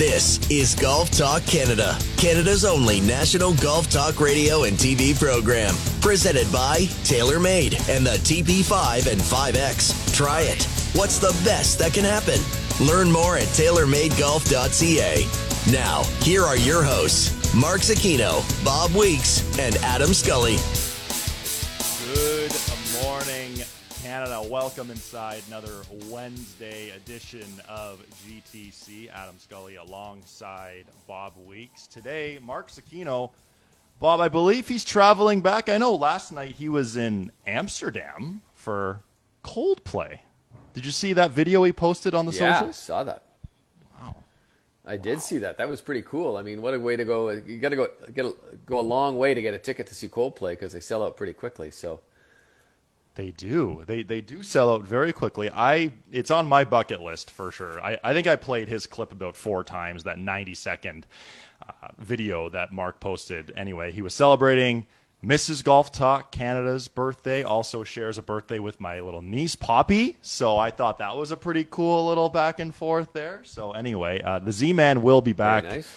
This is Golf Talk Canada, Canada's only national golf talk radio and TV program. Presented by TaylorMade and the TP5 and 5X. Try it. What's the best that can happen? Learn more at TaylorMadeGolf.ca. Now, here are your hosts, Mark Zecchino, Bob Weeks, and Adam Scully. Canada. Welcome inside another Wednesday edition of GTC. Adam Scully alongside Bob Weeks. Today, Mark Zecchino. Bob, I believe he's traveling back. I know last night he was in Amsterdam for Coldplay. Did you see that video he posted on the Yeah, socials? saw that. Wow. I did see that. That was pretty cool. I mean, what a way to go! You got to go get a, go a long way to get a ticket to see Coldplay because they sell out pretty quickly. So They do. They they do sell out very quickly. I it's on my bucket list for sure. I, I think I played his clip about four times. That ninety second uh, video that Mark posted. Anyway, he was celebrating Mrs. Golf Talk Canada's birthday. Also shares a birthday with my little niece Poppy. So I thought that was a pretty cool little back and forth there. So anyway, uh, the Z Man will be back. nice.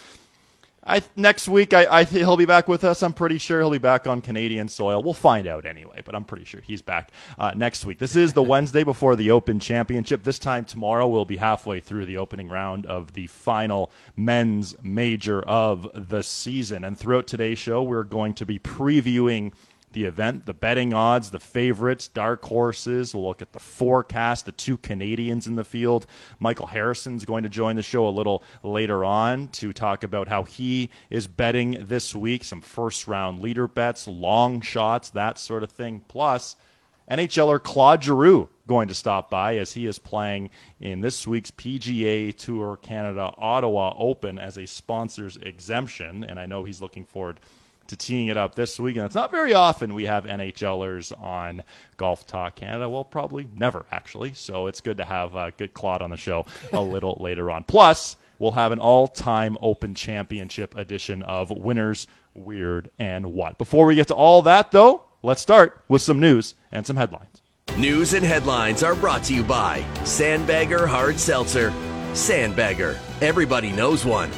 I next week I, I he'll be back with us. I'm pretty sure he'll be back on Canadian soil. We'll find out anyway, but I'm pretty sure he's back uh, next week. This is the Wednesday before the Open Championship. This time tomorrow we'll be halfway through the opening round of the final men's major of the season. And throughout today's show, we're going to be previewing the event, the betting odds, the favorites, dark horses. We'll look at the forecast, the two Canadians in the field. Michael Harrison's going to join the show a little later on to talk about how he is betting this week, some first round leader bets, long shots, that sort of thing. Plus, NHLer Claude Giroux going to stop by as he is playing in this week's PGA Tour Canada Ottawa Open as a sponsor's exemption. And I know he's looking forward to teeing it up this week. And it's not very often we have NHLers on Golf Talk Canada. Well, probably never, actually. So it's good to have uh, good Claude on the show a little later on. Plus, we'll have an all time Open Championship edition of Winners, Weird, and What. Before we get to all that, though, let's start with some news and some headlines. News and headlines are brought to you by Sandbagger Hard Seltzer. Sandbagger. Everybody knows one.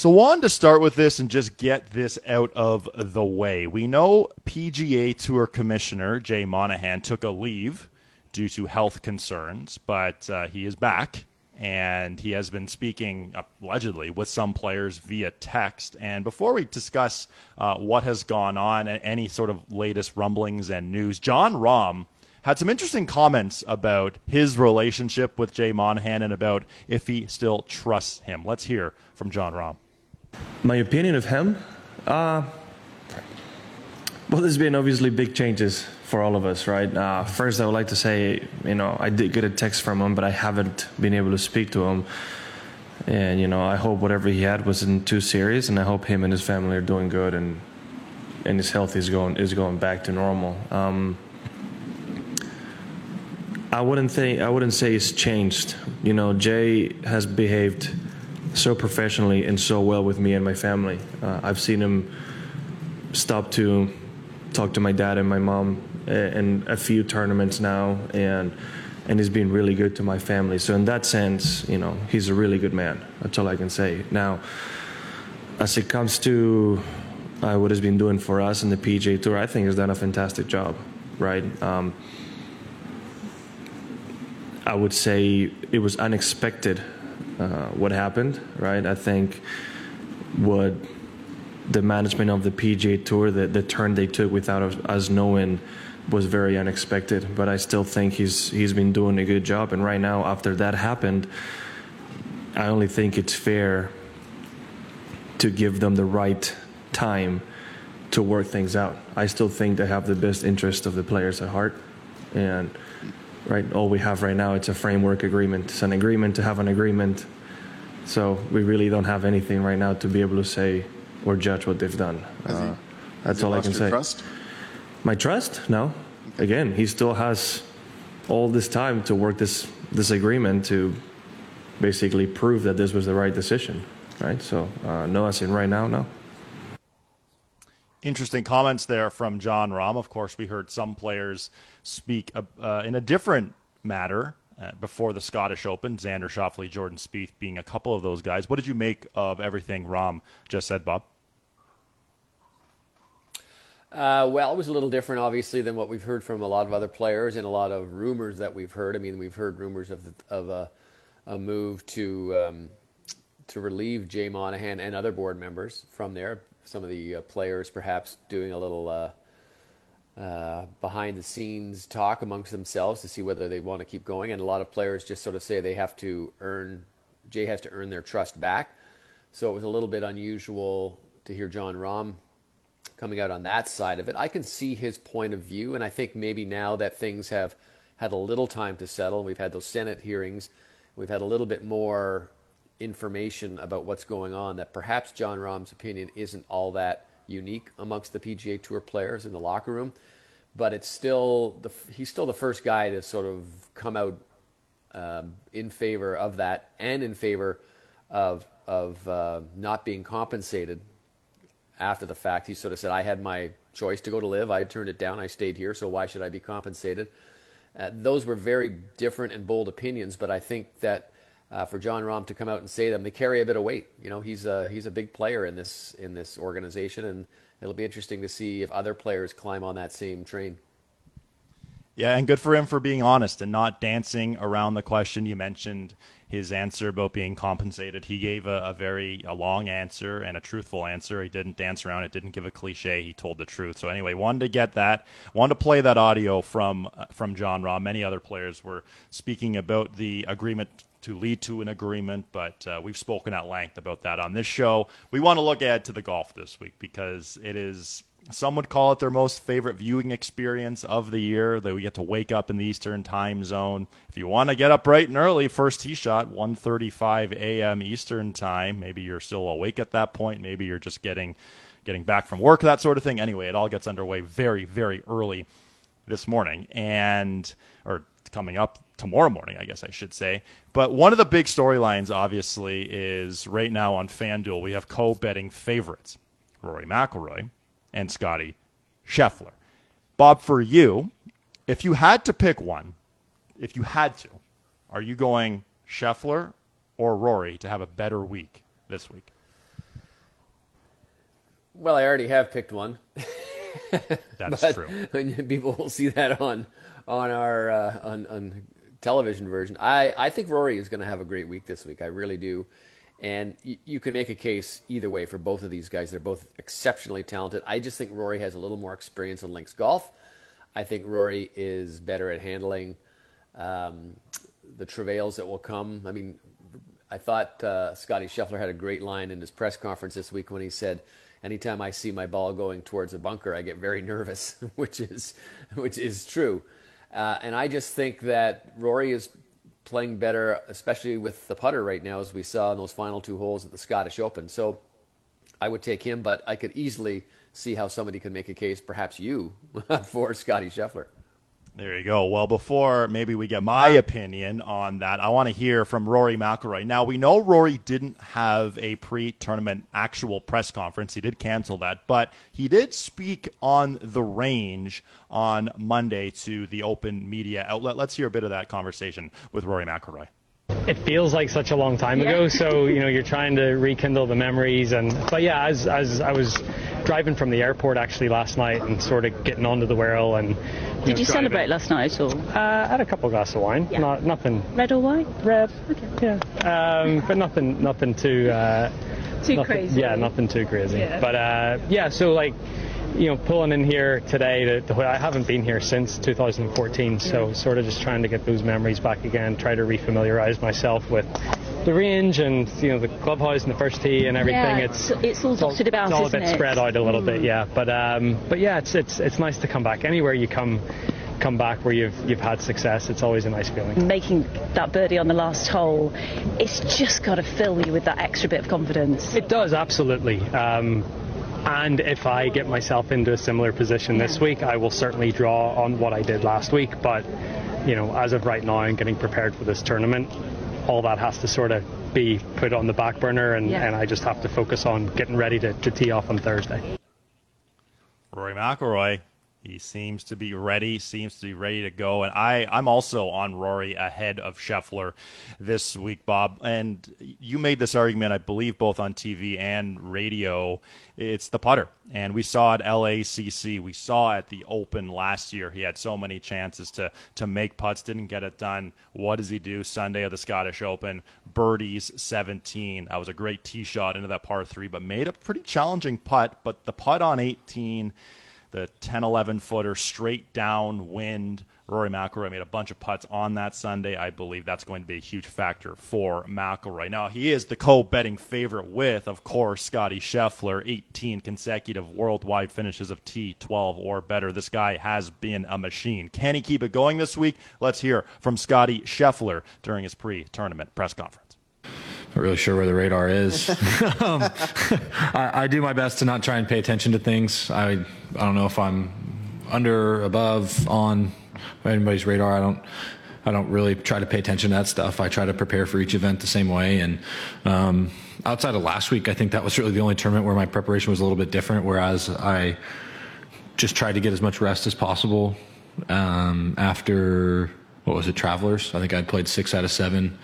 So, wanted to start with this and just get this out of the way. We know PGA Tour Commissioner Jay Monahan took a leave due to health concerns, but uh, he is back and he has been speaking allegedly with some players via text. And before we discuss uh, what has gone on and any sort of latest rumblings and news, Jon Rahm had some interesting comments about his relationship with Jay Monahan and about if he still trusts him. Let's hear from Jon Rahm. My opinion of him? Uh, well, there's been obviously big changes for all of us, right? Uh, first, I would like to say, you know, I did get a text from him, but I haven't been able to speak to him. And, you know, I hope whatever he had wasn't too serious, and I hope him and his family are doing good and and his health is going is going back to normal. Um, I wouldn't think I wouldn't say it's changed. You know, Jay has behaved so professionally and so well with me and my family. Uh, I've seen him stop to talk to my dad and my mom uh, in a few tournaments now, and and he's been really good to my family. So in that sense, you know, he's a really good man. That's all I can say. Now, as it comes to uh, what he's been doing for us in the PGA Tour, I think he's done a fantastic job. Right. Um, I would say it was unexpected uh, what happened, right? I think what the management of the PGA Tour, the, the turn they took without us- us knowing, was very unexpected. But I still think he's he's been doing a good job. And right now, after that happened, I only think it's fair to give them the right time to work things out. I still think they have the best interest of the players at heart, and right all we have right now it's a framework agreement. It's an agreement to have an agreement. So we really don't have anything right now to be able to say or judge what they've done. Uh, that's all I can your say. Trust? My trust? No. Again, he still has all this time to work this this agreement to basically prove that this was the right decision, right? So, uh, no, as in right now, no. Interesting comments there from Jon Rahm. Of course, we heard some players speak uh, uh, in a different matter uh, before the Scottish Open. Xander Schauffele, Jordan Spieth being a couple of those guys. What did you make of everything Rahm just said, Bob? Uh, well, it was a little different, obviously, than what we've heard from a lot of other players and a lot of rumors that we've heard. I mean, we've heard rumors of of a, a move to um, to relieve Jay Monahan and other board members from there. Some of the uh, players perhaps doing a little uh, uh, behind the scenes talk amongst themselves to see whether they want to keep going. And a lot of players just sort of say they have to earn Jay has to earn their trust back. So it was a little bit unusual to hear Jon Rahm coming out on that side of it. I can see his point of view, and I think maybe now that things have had a little time to settle, we've had those Senate hearings, we've had a little bit more information about what's going on, that perhaps Jon Rahm's opinion isn't all that unique amongst the PGA Tour players in the locker room, but it's still the, he's still the first guy to sort of come out um, in favor of that and in favor of of uh, not being compensated after the fact, he sort of said, I had my choice to go to LIV. I turned it down. I stayed here, so why should I be compensated? Uh, those were very different and bold opinions, but I think that uh, for Jon Rahm to come out and say them, they carry a bit of weight. You know, he's a, he's a big player in this in this organization, and it'll be interesting to see if other players climb on that same train. Yeah, and good for him for being honest and not dancing around the question. You mentioned his answer about being compensated. He gave a, a, very a long answer and a truthful answer. He didn't dance around it. Didn't give a cliche. He told the truth. So anyway, wanted to get that. Wanted to play that audio from uh, from Jon Rahm. Many other players were speaking about the agreement to lead to an agreement, but uh, we've spoken at length about that on this show. We want to look ahead to the golf this week because it is some would call it their most favorite viewing experience of the year that we get to wake up in the Eastern time zone. If you want to get up bright and early, first tee shot, 1.35 a.m. Eastern time. Maybe you're still awake at that point. Maybe you're just getting getting back from work, that sort of thing. Anyway, it all gets underway very, very early this morning and or coming up tomorrow morning, I guess I should say. But one of the big storylines, obviously, is right now on FanDuel, we have co-betting favorites. Rory McIlroy and Scottie Scheffler. Bob, for you, if you had to pick one, if you had to, are you going Scheffler or Rory to have a better week this week? Well, I already have picked one. That's true. People will see that on on our uh, on, on television version. I, I think Rory is going to have a great week this week. I really do. And you, you can make a case either way for both of these guys. They're both exceptionally talented. I just think Rory has a little more experience in links golf. I think Rory is better at handling um, the travails that will come. I mean, I thought uh, Scottie Scheffler had a great line in his press conference this week when he said, "Anytime I see my ball going towards a bunker, I get very nervous," which is which is true. Uh, and I just think that Rory is playing better, especially with the putter right now, as we saw in those final two holes at the Scottish Open. So I would take him, but I could easily see how somebody could make a case, perhaps you, for Scottie Scheffler. There you go. Well, before maybe we get my opinion on that, I want to hear from Rory McIlroy. Now we know Rory didn't have a pre-tournament actual press conference; he did cancel that, but he did speak on the range on Monday to the Open media outlet. Let's hear a bit of that conversation with Rory McIlroy it feels like such a long time ago. So you know, you're trying to rekindle the memories. And but yeah, as as I was driving from the airport actually last night and sort of getting onto the Wirral and. Did know, you celebrate last night at all? Uh, I had a couple of glasses of wine. Yeah. Not nothing. Red or white? Red. Okay. Yeah. Um, but nothing nothing too. Uh, too nothing, crazy. Yeah, nothing too crazy. Yeah. But uh, yeah, so like you know, pulling in here today, to, to, I haven't been here since 2014, so sort of just trying to get those memories back again, try to refamiliarize myself with the range and you know the clubhouse and the first tee and everything. Yeah, it's it's all dotted about. It's all a bit it? spread out a little mm. bit, yeah. But um, but yeah, it's it's it's nice to come back. Anywhere you come come back where you've you've had success, it's always a nice feeling. Making that birdie on the last hole, it's just got to fill you with that extra bit of confidence. It does absolutely. Um, and if I get myself into a similar position this week, I will certainly draw on what I did last week. But, you know, as of right now and getting prepared for this tournament, all that has to sort of be put on the back burner, and, yeah. and I just have to focus on getting ready to, to tee off on Thursday. Rory McIlroy He seems to be ready, seems to be ready to go. And I, I'm also on Rory ahead of Scheffler this week, Bob. And you made this argument, I believe, both on TV and radio. It's the putter. And we saw at LACC, we saw at the Open last year, he had so many chances to, to make putts, didn't get it done. What does he do Sunday of the Scottish Open? Birdies 17. That was a great tee shot into that par three, but made a pretty challenging putt. But the putt on 18 the 10 11 footer straight down wind. Rory McIlroy made a bunch of putts on that Sunday. I believe that's going to be a huge factor for McIlroy. Now, he is the co betting favorite with, of course, Scottie Scheffler, 18 consecutive worldwide finishes of T12 or better. This guy has been a machine. Can he keep it going this week? Let's hear from Scottie Scheffler during his pre tournament press conference. Not really sure where the radar is. um, I, I, do my best to not try and pay attention to things. I I don't know if I'm under, above, on anybody's radar. I don't. I don't really try to pay attention to that stuff. I try to prepare for each event the same way. And um, outside of last week, I think that was really the only tournament where my preparation was a little bit different. Whereas I just tried to get as much rest as possible um, after what was it, Travelers. I think I'd played six out of seven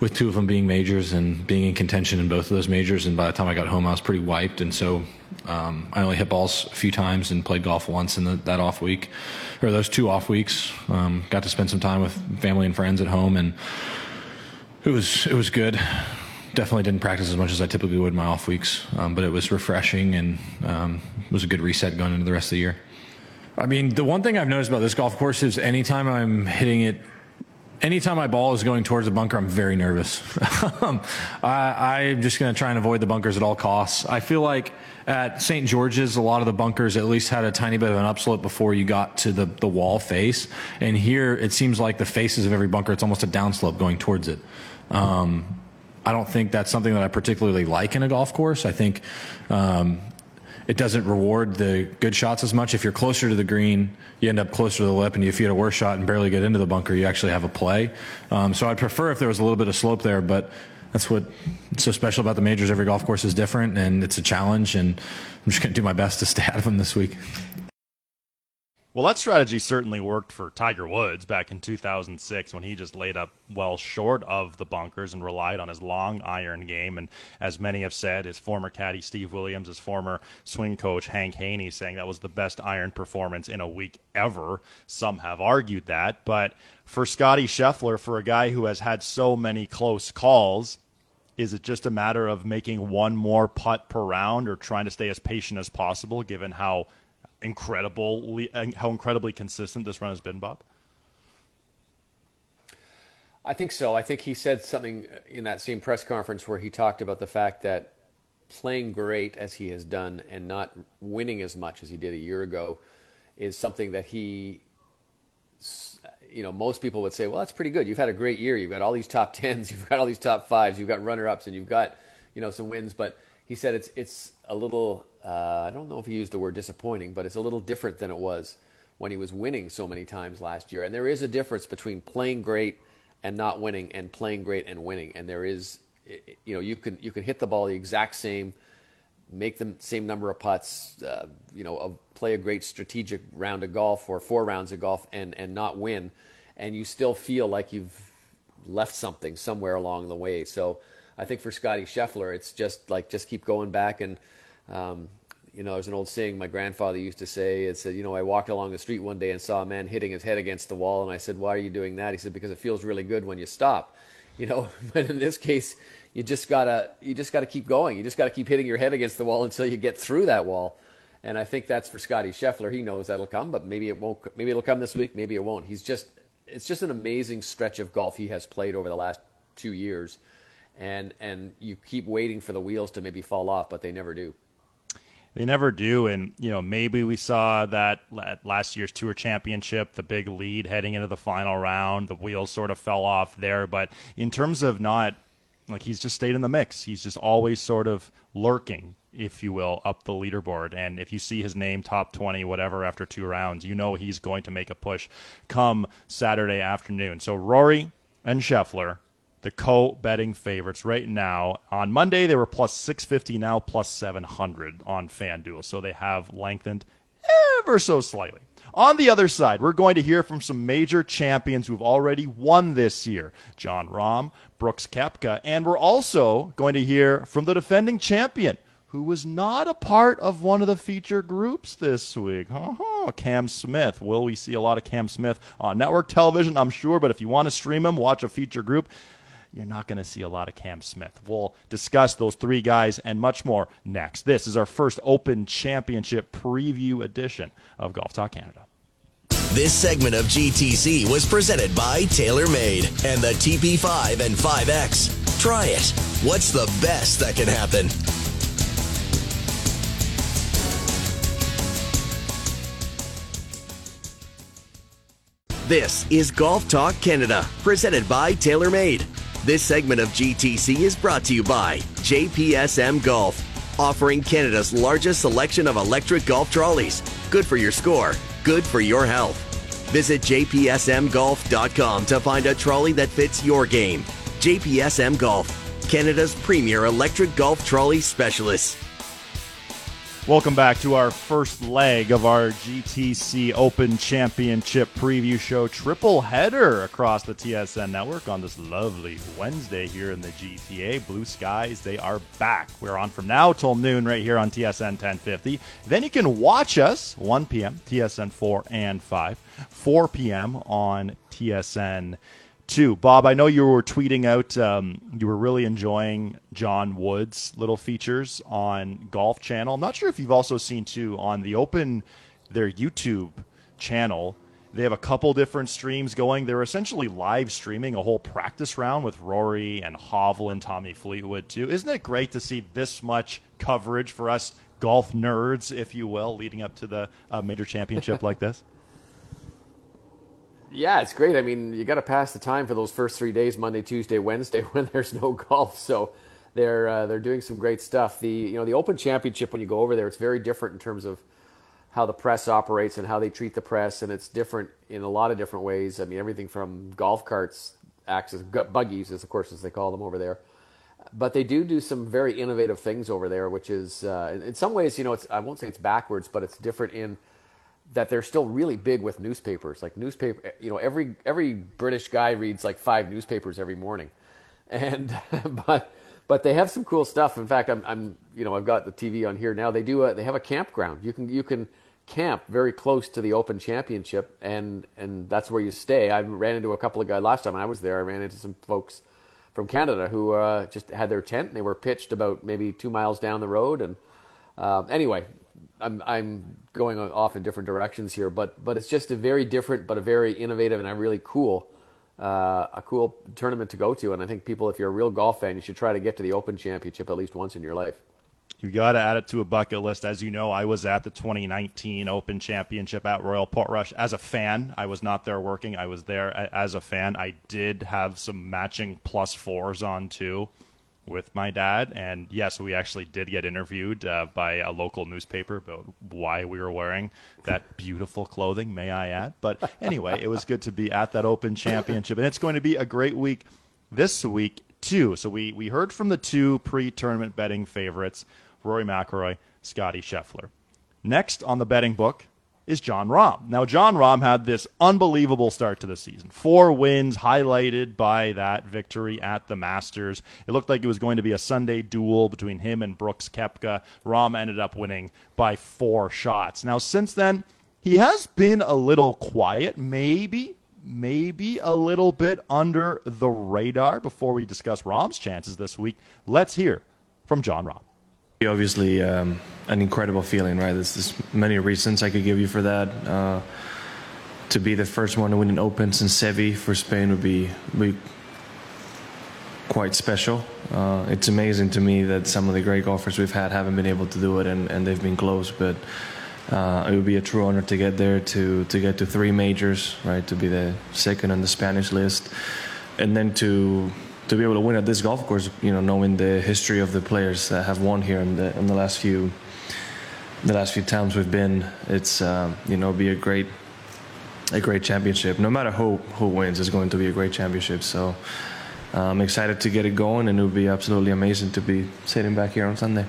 with two of them being majors and being in contention in both of those majors. And by the time I got home, I was pretty wiped. And so um, I only hit balls a few times and played golf once in the, that off week, or those two off weeks. Um, got to spend some time with family and friends at home, and it was it was good. Definitely didn't practice as much as I typically would my off weeks, um, but it was refreshing and um, it was a good reset going into the rest of the year. I mean, the one thing I've noticed about this golf course is anytime I'm hitting it anytime my ball is going towards the bunker, I'm very nervous. um, I, am just going to try and avoid the bunkers at all costs. I feel like at St. George's, a lot of the bunkers at least had a tiny bit of an upslope before you got to the, the wall face. And here, it seems like the faces of every bunker, it's almost a downslope going towards it. Um, I don't think that's something that I particularly like in a golf course. I think um, it doesn't reward the good shots as much. If you're closer to the green, you end up closer to the lip, and if you hit a worse shot and barely get into the bunker, you actually have a play. Um, so I'd prefer if there was a little bit of slope there, but that's what's so special about the majors. Every golf course is different, and it's a challenge, and I'm just going to do my best to stay out of them this week. Well, that strategy certainly worked for Tiger Woods back in 2006 when he just laid up well short of the bunkers and relied on his long iron game. And as many have said, his former caddy Steve Williams, his former swing coach Hank Haney, saying that was the best iron performance in a week ever. Some have argued that, but for Scottie Scheffler, for a guy who has had so many close calls, is it just a matter of making one more putt per round or trying to stay as patient as possible given how incredible how incredibly consistent this run has been, Bob? I think so. I think he said something in that same press conference where he talked about the fact that playing great as he has done and not winning as much as he did a year ago is something that he you know most people would say well that's pretty good. You've had a great year. You've got all these top 10s you've got all these top 5s you've got runner ups and you've got you know some wins. But he said it's it's a little uh, I don't know if he used the word disappointing, but it's a little different than it was when he was winning so many times last year. And there is a difference between playing great and not winning, and playing great and winning. And there is, you know, you can you can hit the ball the exact same, make the same number of putts, uh, you know, play a great strategic round of golf or four rounds of golf, and and not win, and you still feel like you've left something somewhere along the way. So. I think for Scottie Scheffler, it's just like just keep going back and um, you know, there's an old saying my grandfather used to say. It said, you know, I walked along the street one day and saw a man hitting his head against the wall, and I said, why are you doing that? He said, because it feels really good when you stop. You know, but in this case, you just gotta you just gotta keep going. You just gotta keep hitting your head against the wall until you get through that wall. And I think that's for Scottie Scheffler. He knows that'll come, but maybe it won't. Maybe it'll come this week. Maybe it won't. He's just it's just an amazing stretch of golf he has played over the last two years, and and you keep waiting for the wheels to maybe fall off, but they never do. They never do, and you know maybe we saw that at last year's Tour Championship, the big lead heading into the final round. The wheels sort of fell off there, but in terms of not like he's just stayed in the mix. He's just always sort of lurking, if you will, up the leaderboard. And if you see his name top 20, whatever, after two rounds, you know he's going to make a push come Saturday afternoon. So Rory and Scheffler the co-betting favorites right now. On Monday, they were plus 650, now plus 700 on FanDuel. So they have lengthened ever so slightly. On the other side, we're going to hear from some major champions who've already won this year Jon Rahm, Brooks Koepka, and we're also going to hear from the defending champion who was not a part of one of the feature groups this week. Uh-huh. Cam Smith. Will we see a lot of Cam Smith on network television? I'm sure, but if you want to stream him, watch a feature group, you're not going to see a lot of Cam Smith. We'll discuss those three guys and much more next. This is our first Open Championship preview edition of Golf Talk Canada. This segment of GTC was presented by TaylorMade and the TP5 and 5X. Try it. What's the best that can happen? This is Golf Talk Canada, presented by TaylorMade. This segment of GTC is brought to you by JPSM Golf, offering Canada's largest selection of electric golf trolleys. Good for your score, good for your health. Visit jpsmgolf.com to find a trolley that fits your game. JPSM Golf, Canada's premier electric golf trolley specialist. Welcome back to our first leg of our GTC Open Championship preview show. Triple header across the TSN network on this lovely Wednesday here in the GTA. Blue skies, they are back. We're on from now till noon right here on TSN 1050. Then you can watch us 1 p.m., TSN 4 and 5, 4 p.m. on TSN too. Bob, I know you were tweeting out um, you were really enjoying John Wood's little features on Golf Channel. I'm not sure if you've also seen too on the Open their YouTube channel. They have a couple different streams going. They're essentially live streaming a whole practice round with Rory and Hovland and Tommy Fleetwood too. Isn't it great to see this much coverage for us golf nerds, if you will, leading up to the uh, major championship like this? Yeah, it's great. I mean, you got to pass the time for those first three days, Monday, Tuesday, Wednesday, when there's no golf. So they're uh, they're doing some great stuff. The you know the Open Championship when you go over there, it's very different in terms of how the press operates and how they treat the press, and it's different in a lot of different ways. I mean, everything from golf carts acts as buggies, as of course as they call them over there. But they do do some very innovative things over there, which is uh, in some ways, you know, it's I won't say it's backwards, but it's different in that they're still really big with newspapers. Like newspaper, you know, every every British guy reads like five newspapers every morning, and but but they have some cool stuff. In fact, I'm I'm you know I've got the TV on here now. They do a, they have a campground. You can you can camp very close to the Open Championship, and and that's where you stay. I ran into a couple of guys last time I was there. I ran into some folks from Canada who uh, just had their tent and they were pitched about maybe two miles down the road. And uh, anyway, I'm I'm going off in different directions here, but but it's just a very different, but a very innovative and a really cool, uh, a cool tournament to go to. And I think people, if you're a real golf fan, you should try to get to the Open Championship at least once in your life. You got to add it to a bucket list. As you know, I was at the 2019 Open Championship at Royal Portrush as a fan. I was not there working. I was there as a fan. I did have some matching plus fours on too with my dad. And yes, we actually did get interviewed uh, by a local newspaper about why we were wearing that beautiful clothing, may I add. But anyway, it was good to be at that Open Championship. And it's going to be a great week this week, too. So we, we heard from the two pre tournament betting favorites, Rory McIlroy, Scottie Scheffler. Next on the betting book, is Jon Rahm. Now, Jon Rahm had this unbelievable start to the season. Four wins, highlighted by that victory at the Masters. It looked like it was going to be a Sunday duel between him and Brooks Koepka. Rahm ended up winning by four shots. Now, since then, he has been a little quiet, maybe, maybe a little bit under the radar. Before we discuss Rahm's chances this week, let's hear from Jon Rahm. Obviously, um, an incredible feeling, right? There's, many reasons I could give you for that. Uh, to be the first one to win an Open since Seve for Spain would be, be quite special. Uh, it's amazing to me that some of the great golfers we've had haven't been able to do it, and, and they've been close. But uh, it would be a true honor to get there, to to get to three majors, right? To be the second on the Spanish list, and then to to be able to win at this golf course, you know, knowing the history of the players that have won here in the in the last few the last few times we've been, it's uh, you know be a great a great championship. No matter who who wins, it's going to be a great championship. So uh, I'm excited to get it going, and it would be absolutely amazing to be sitting back here on Sunday.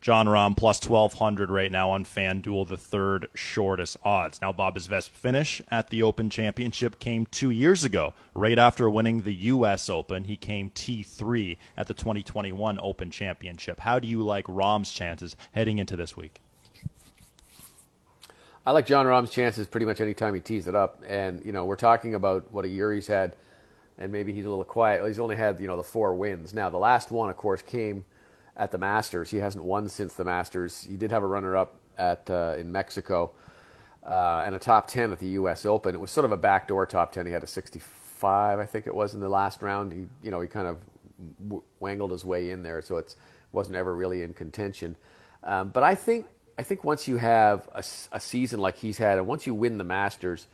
Jon Rahm plus 1200 right now on FanDuel, the third shortest odds. Now, Bob's best finish at the Open Championship came two years ago, right after winning the U.S. Open. He came T3 at the 2021 Open Championship. How do you like Rahm's chances heading into this week? I like Jon Rahm's chances pretty much any time he tees it up. And, you know, we're talking about what a year he's had, and maybe he's a little quiet. He's only had, you know, the four wins. Now, the last one, of course, came – at the Masters. He hasn't won since the Masters. He did have a runner-up at uh, in Mexico uh, and a top 10 at the U.S. Open. It was sort of a backdoor top 10. He had a 65, I think it was, in the last round. He, you know, he kind of wangled his way in there, so it wasn't ever really in contention. Um, but I think I think once you have a, a season like he's had, and once you win the Masters,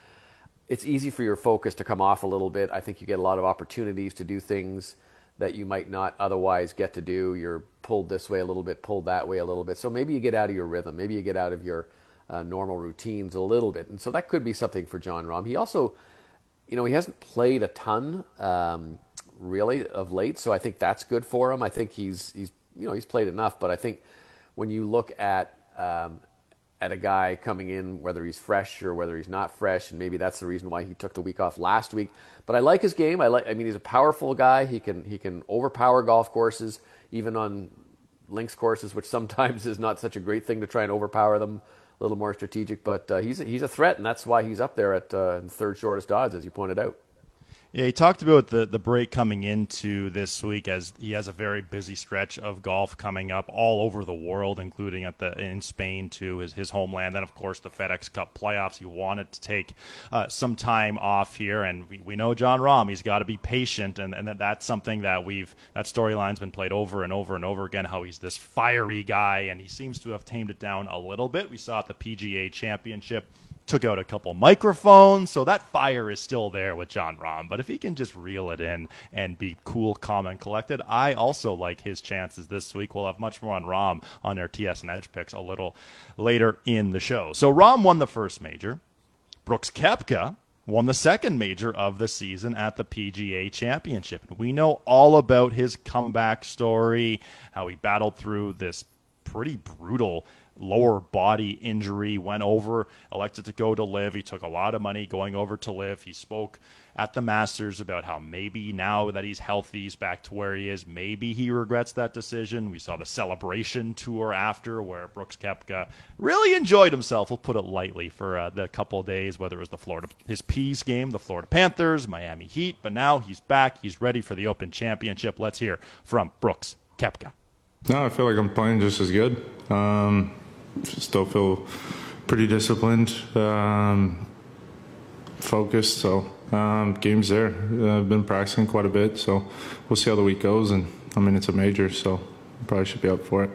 it's easy for your focus to come off a little bit. I think you get a lot of opportunities to do things that you might not otherwise get to do. You're pulled this way a little bit, pulled that way a little bit. So maybe you get out of your rhythm. Maybe you get out of your uh, normal routines a little bit. And so that could be something for Jon Rahm. He also, you know, he hasn't played a ton um, really of late, so I think that's good for him. I think he's he's you know he's played enough, but I think when you look at um, at a guy coming in, whether he's fresh or whether he's not fresh, and maybe that's the reason why he took the week off last week. But I like his game. I like. I mean, he's a powerful guy. He can he can overpower golf courses, even on links courses, which sometimes is not such a great thing to try and overpower them. A little more strategic, but uh, he's a, he's a threat, and that's why he's up there at uh, third shortest odds, as you pointed out. Yeah, he talked about the, the break coming into this week as he has a very busy stretch of golf coming up all over the world, including at the in Spain too, his his homeland. Then of course the FedEx Cup playoffs. He wanted to take uh, some time off here, and we, we know Jon Rahm. He's got to be patient, and and that, that's something that we've that storyline's been played over and over and over again. How he's this fiery guy, and he seems to have tamed it down a little bit. We saw at the PGA Championship took out a couple microphones, so that fire is still there with Jon Rahm. But if he can just reel it in and be cool, calm, and collected, I also like his chances this week. We'll have much more on Rahm on their TSN Edge picks a little later in the show. So Rahm won the first major. Brooks Koepka won the second major of the season at the PGA Championship. We know all about his comeback story, how he battled through this pretty brutal lower body injury, went over, elected to go to LIV. He took a lot of money going over to LIV. He spoke at the Masters about how maybe now that he's healthy, he's back to where he is. Maybe he regrets that decision. We saw the celebration tour after where Brooks Koepka really enjoyed himself. We'll put it lightly for uh, the couple of days, whether it was the Florida his Peas game, the Florida Panthers, Miami Heat. But now he's back. He's ready for the Open Championship. Let's hear from Brooks Koepka. No, I feel like I'm playing just as good. Um, still feel pretty disciplined, um, focused. So um, games there. Uh, I've been practicing quite a bit, so we'll see how the week goes. And I mean, it's a major, so probably should be up for it.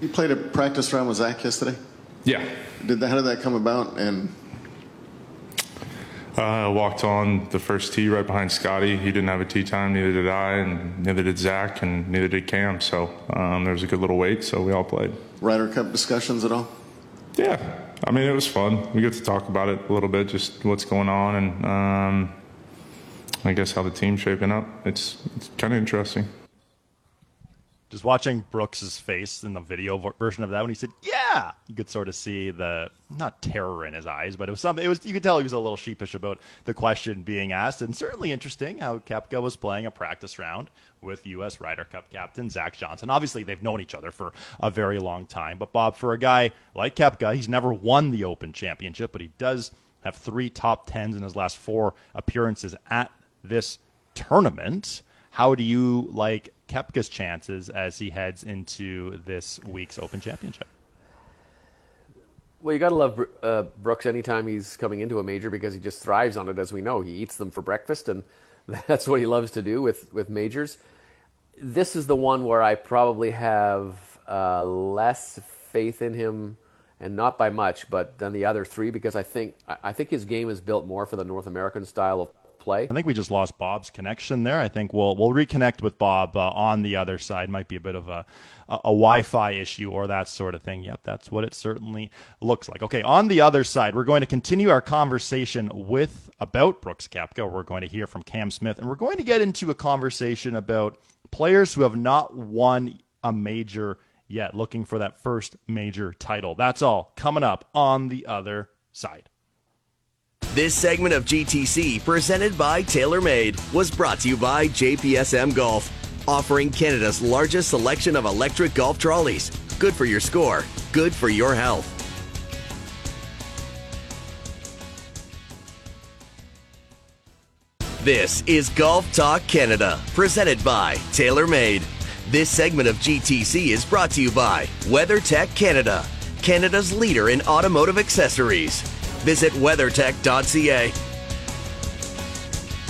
You played a practice round with Zach yesterday. Yeah. Did that, how did that come about? And uh, I walked on the first tee right behind Scottie. He didn't have a tee time, neither did I, and neither did Zach, and neither did Cam. So um, there was a good little wait, so we all played. Ryder Cup discussions at all? Yeah, I mean it was fun. We get to talk about it a little bit, just what's going on, and um, I guess how the team's shaping up. It's it's kind of interesting just watching Brooks's face in the video version of that when he said, "Yeah," you could sort of see the not terror in his eyes, but it was something. It was you could tell he was a little sheepish about the question being asked, and certainly interesting how Koepka was playing a practice round with U.S. Ryder Cup captain Zach Johnson. Obviously, they've known each other for a very long time, but Bob, for a guy like Koepka, he's never won the Open Championship, but he does have three top tens in his last four appearances at this tournament. How do you like Koepka's chances as he heads into this week's Open Championship? Well, you got to love uh, Brooks anytime he's coming into a major because he just thrives on it, as we know. He eats them for breakfast, and that's what he loves to do with, with majors. This is the one where I probably have uh, less faith in him, and not by much, but than the other three because I think I think his game is built more for the North American style of play. I think we just lost Bob's connection there. I think we'll we'll reconnect with Bob uh, on the other side. Might be a bit of a, a, a Wi-Fi issue or that sort of thing. Yep, that's what it certainly looks like. Okay, on the other side, we're going to continue our conversation with about Brooks Koepka. We're going to hear from Cam Smith, and we're going to get into a conversation about players who have not won a major yet, looking for that first major title. That's all coming up on the other side. This segment of GTC, presented by TaylorMade, was brought to you by JPSM Golf, offering Canada's largest selection of electric golf trolleys. Good for your score, good for your health. This is Golf Talk Canada, presented by TaylorMade. This segment of GTC is brought to you by WeatherTech Canada, Canada's leader in automotive accessories. Visit weathertech.ca.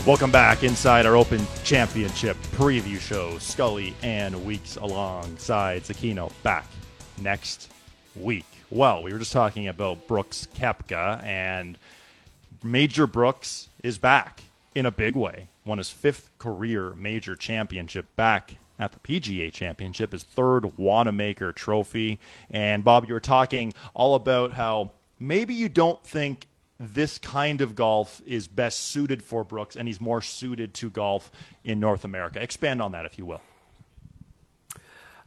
Welcome back inside our Open Championship preview show. Scully and Weeks alongside Zecchino back next week. Well, we were just talking about Brooks Koepka, and Major Brooks is back in a big way. Won his fifth career major championship back at the PGA Championship, his third Wanamaker trophy. And Bob, you were talking all about how maybe you don't think this kind of golf is best suited for Brooks, and he's more suited to golf in North America. Expand on that, if you will.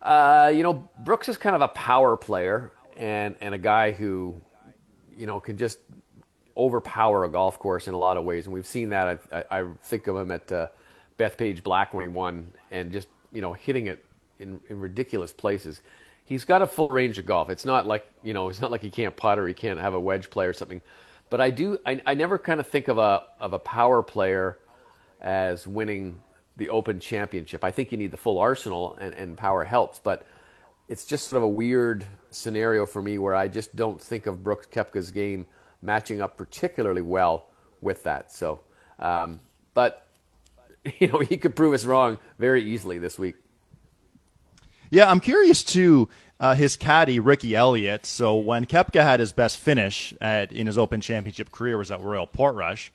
Uh, you know, Brooks is kind of a power player and, and a guy who, you know, can just overpower a golf course in a lot of ways. And we've seen that. I, I, I think of him at uh, Bethpage Black when he won and just, you know, hitting it in, in ridiculous places. He's got a full range of golf. It's not like, you know, it's not like he can't putt or he can't have a wedge play or something. But I do, I, I never kind of think of a, of a power player as winning the Open Championship. I think you need the full arsenal, and, and power helps. But it's just sort of a weird scenario for me where I just don't think of Brooks Koepka's game matching up particularly well with that. So, um, but you know, he could prove us wrong very easily this week. Yeah, I'm curious too. Uh, his caddy Ricky Elliott. So when Koepka had his best finish at, in his Open Championship career was at Royal Portrush,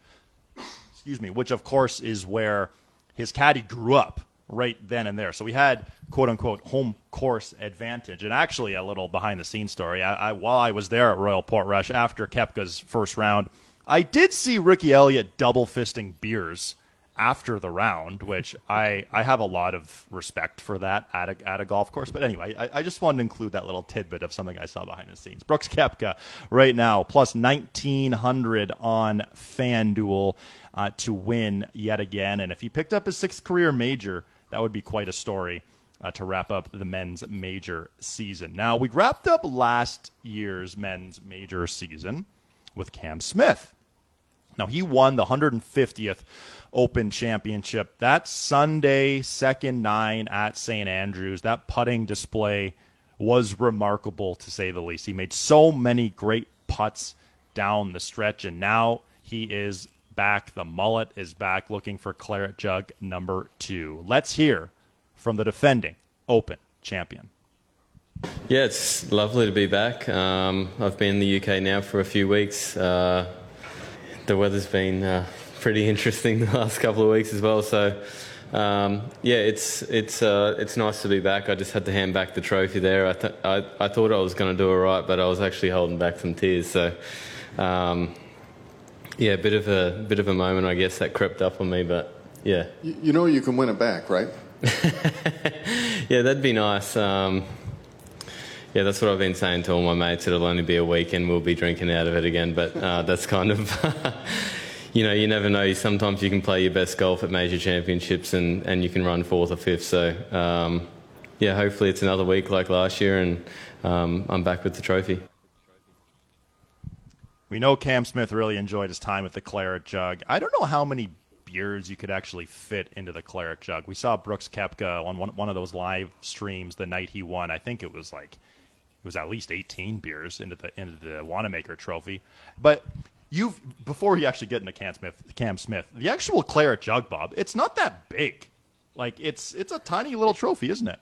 excuse me, which of course is where his caddy grew up right then and there. So we had quote unquote home course advantage. And actually, a little behind the scenes story. I, I, while I was there at Royal Portrush after Koepka's first round, I did see Ricky Elliott double fisting beers after the round, which I, I have a lot of respect for that at a, at a golf course. But anyway, I, I just wanted to include that little tidbit of something I saw behind the scenes. Brooks Koepka right now plus 1900 on FanDuel uh, to win yet again. And if he picked up his sixth career major, that would be quite a story. Uh, to wrap up the men's major season. Now, we wrapped up last year's men's major season with Cam Smith. Now, he won the 150th Open Championship. That Sunday, second nine at St. Andrews, that putting display was remarkable to say the least. He made so many great putts down the stretch, and now he is back. The mullet is back looking for Claret Jug number two. Let's hear from the defending Open champion. Yeah, it's lovely to be back. Um, I've been in the UK now for a few weeks. Uh, the weather's been uh, pretty interesting the last couple of weeks as well. So, um, yeah, it's it's uh, it's nice to be back. I just had to hand back the trophy there. I th- I, I, thought I was going to do it right, but I was actually holding back some tears. So, um, yeah, a bit of a bit of a moment, I guess, that crept up on me. But yeah, you, you know you can win it back, right? yeah, that'd be nice. Um, yeah, that's what I've been saying to all my mates. It'll only be a weekend. we'll be drinking out of it again. But uh, that's kind of, you know, you never know. Sometimes you can play your best golf at major championships and, and you can run fourth or fifth. So, um, yeah, hopefully it's another week like last year and um, I'm back with the trophy. We know Cam Smith really enjoyed his time with the Claret Jug. I don't know how many beers you could actually fit into the Claret Jug. We saw Brooks Koepka on one, one of those live streams the night he won. I think it was like it was at least 18 beers into the into the Wanamaker Trophy. But you before you actually get into Cam Smith, Cam Smith, the actual Claret Jug, Bob, it's not that big. Like it's it's a tiny little trophy, isn't it?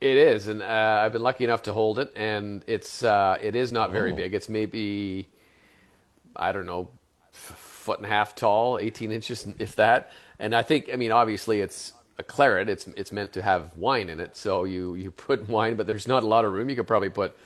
It is, and uh, I've been lucky enough to hold it, and it's uh, it is not very oh. big. It's maybe I don't know foot and a half tall, 18 inches, if that. And I think, I mean, obviously it's a claret. It's it's meant to have wine in it. So you you put wine, but there's not a lot of room. You could probably put,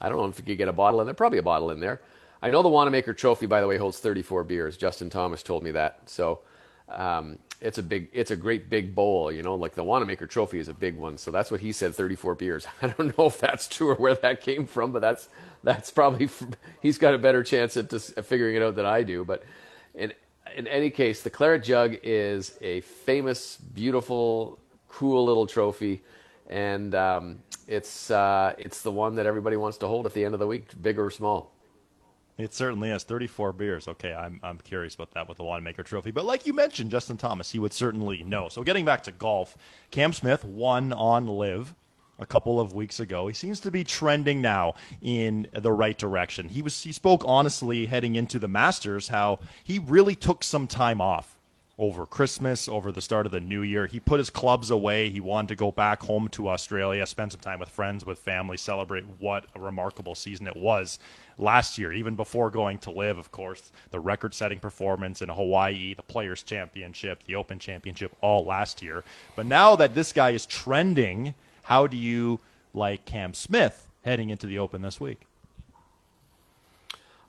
I don't know if you could get a bottle in there. Probably a bottle in there. I know the Wanamaker Trophy, by the way, holds 34 beers. Justin Thomas told me that. So, um, it's a big, it's a great big bowl. You know, like the Wanamaker Trophy is a big one. So that's what he said. 34 beers. I don't know if that's true or where that came from, but that's that's probably he's got a better chance at, just, figuring it out than I do. But in in any case, the claret jug is a famous, beautiful, cool little trophy, and um, it's uh, it's the one that everybody wants to hold at the end of the week, big or small. It certainly is. 34 beers. Okay, I'm, I'm curious about that with the Wanamaker Trophy. But like you mentioned, Justin Thomas, he would certainly know. So getting back to golf, Cam Smith won on LIV a couple of weeks ago. He seems to be trending now in the right direction. He was he spoke honestly heading into the Masters how he really took some time off over Christmas, over the start of the new year. He put his clubs away. He wanted to go back home to Australia, spend some time with friends, with family, celebrate what a remarkable season it was last year, even before going to LIV, of course, the record setting performance in Hawaii, the Players' Championship, the Open Championship, all last year. But now that this guy is trending, how do you like Cam Smith heading into the Open this week?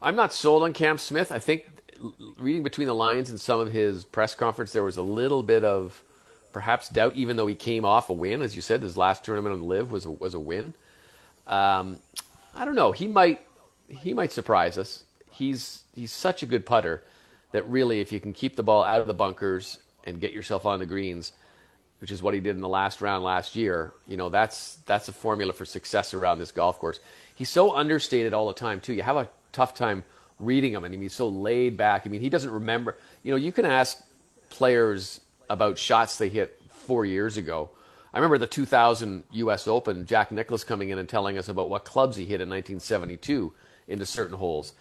I'm not sold on Cam Smith. I think reading between the lines in some of his press conference, there was a little bit of perhaps doubt, even though he came off a win. As you said, his last tournament on LIV was a, was a win. Um, I don't know. He might he might surprise us. He's he's such a good putter that really, if you can keep the ball out of the bunkers and get yourself on the greens, which is what he did in the last round last year, you know that's that's a formula for success around this golf course. He's so understated all the time too. You have a tough time reading him, and he's so laid back. I mean, he doesn't remember. You know, you can ask players about shots they hit four years ago. I remember the 2000 U.S. Open, Jack Nicklaus coming in and telling us about what clubs he hit in 1972 into certain holes.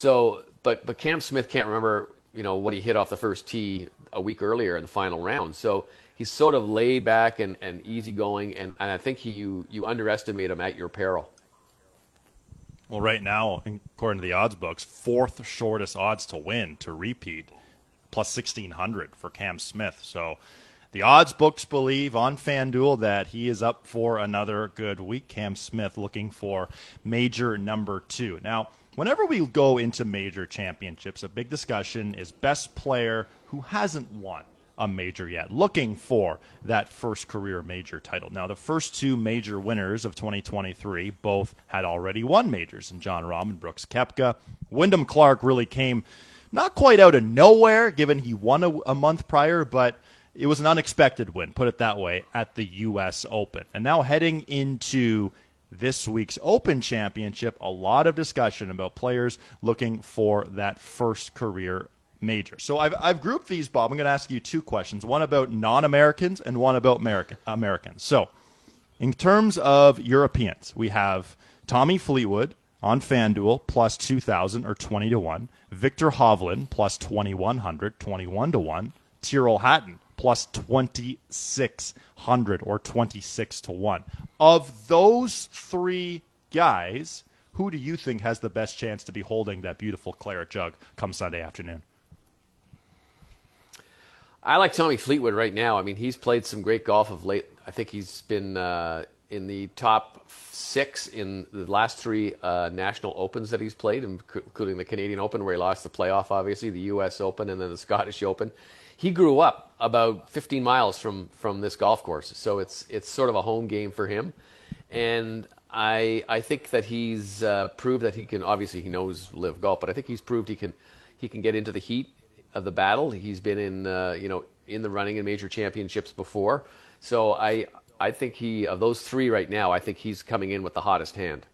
So, but but Cam Smith can't remember, you know, what he hit off the first tee a week earlier in the final round. So he's sort of laid back and, and easygoing, and, and I think he, you you underestimate him at your peril. Well, right now, according to the odds books, fourth shortest odds to win to repeat, plus 1600 for Cam Smith. So the odds books believe on FanDuel that he is up for another good week. Cam Smith looking for major number two. Now, whenever we go into major championships, a big discussion is best player who hasn't won a major yet, looking for that first career major title. Now, the first two major winners of 2023 both had already won majors, and Jon Rahm and Brooks Koepka. Wyndham Clark really came not quite out of nowhere, given he won a, a month prior, but it was an unexpected win, put it that way, at the U.S. Open. And now heading into this week's Open Championship, a lot of discussion about players looking for that first career major. So I've, I've grouped these, Bob. I'm going to ask you two questions one about non Americans and one about American, Americans. So, in terms of Europeans, we have Tommy Fleetwood on FanDuel plus 2,000 or 20 to 1, Viktor Hovland plus 2,100, 21 to 1, Tyrrell Hatton plus 2,600 or 26 to 1. Of those three guys, who do you think has the best chance to be holding that beautiful claret jug come Sunday afternoon? I like Tommy Fleetwood right now. I mean, he's played some great golf of late. I think he's been uh, in the top six in the last three uh, national opens that he's played, including the Canadian Open, where he lost the playoff, obviously, the U.S. Open, and then the Scottish Open. He grew up about 15 miles from from this golf course, so it's it's sort of a home game for him. And I I think that he's uh, proved that he can. Obviously, he knows live golf, but I think he's proved he can he can get into the heat of the battle. He's been in uh, you know in the running in major championships before. So I I think he of those three right now, I think he's coming in with the hottest hand.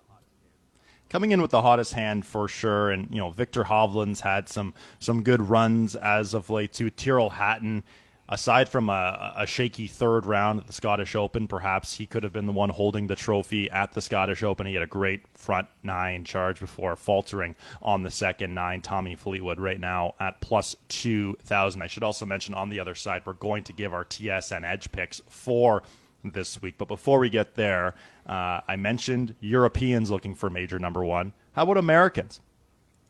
Coming in with the hottest hand for sure, and you know Victor Hovland's had some some good runs as of late too. Tyrrell Hatton aside from a, a, shaky third round at the Scottish Open, perhaps he could have been the one holding the trophy at the Scottish Open. He had a great front nine charge before faltering on the second nine. Tommy Fleetwood right now at plus 2,000. I should also mention on the other side, we're going to give our TSN edge picks for this week. But before we get there, uh, I mentioned Europeans looking for major number one. How about Americans?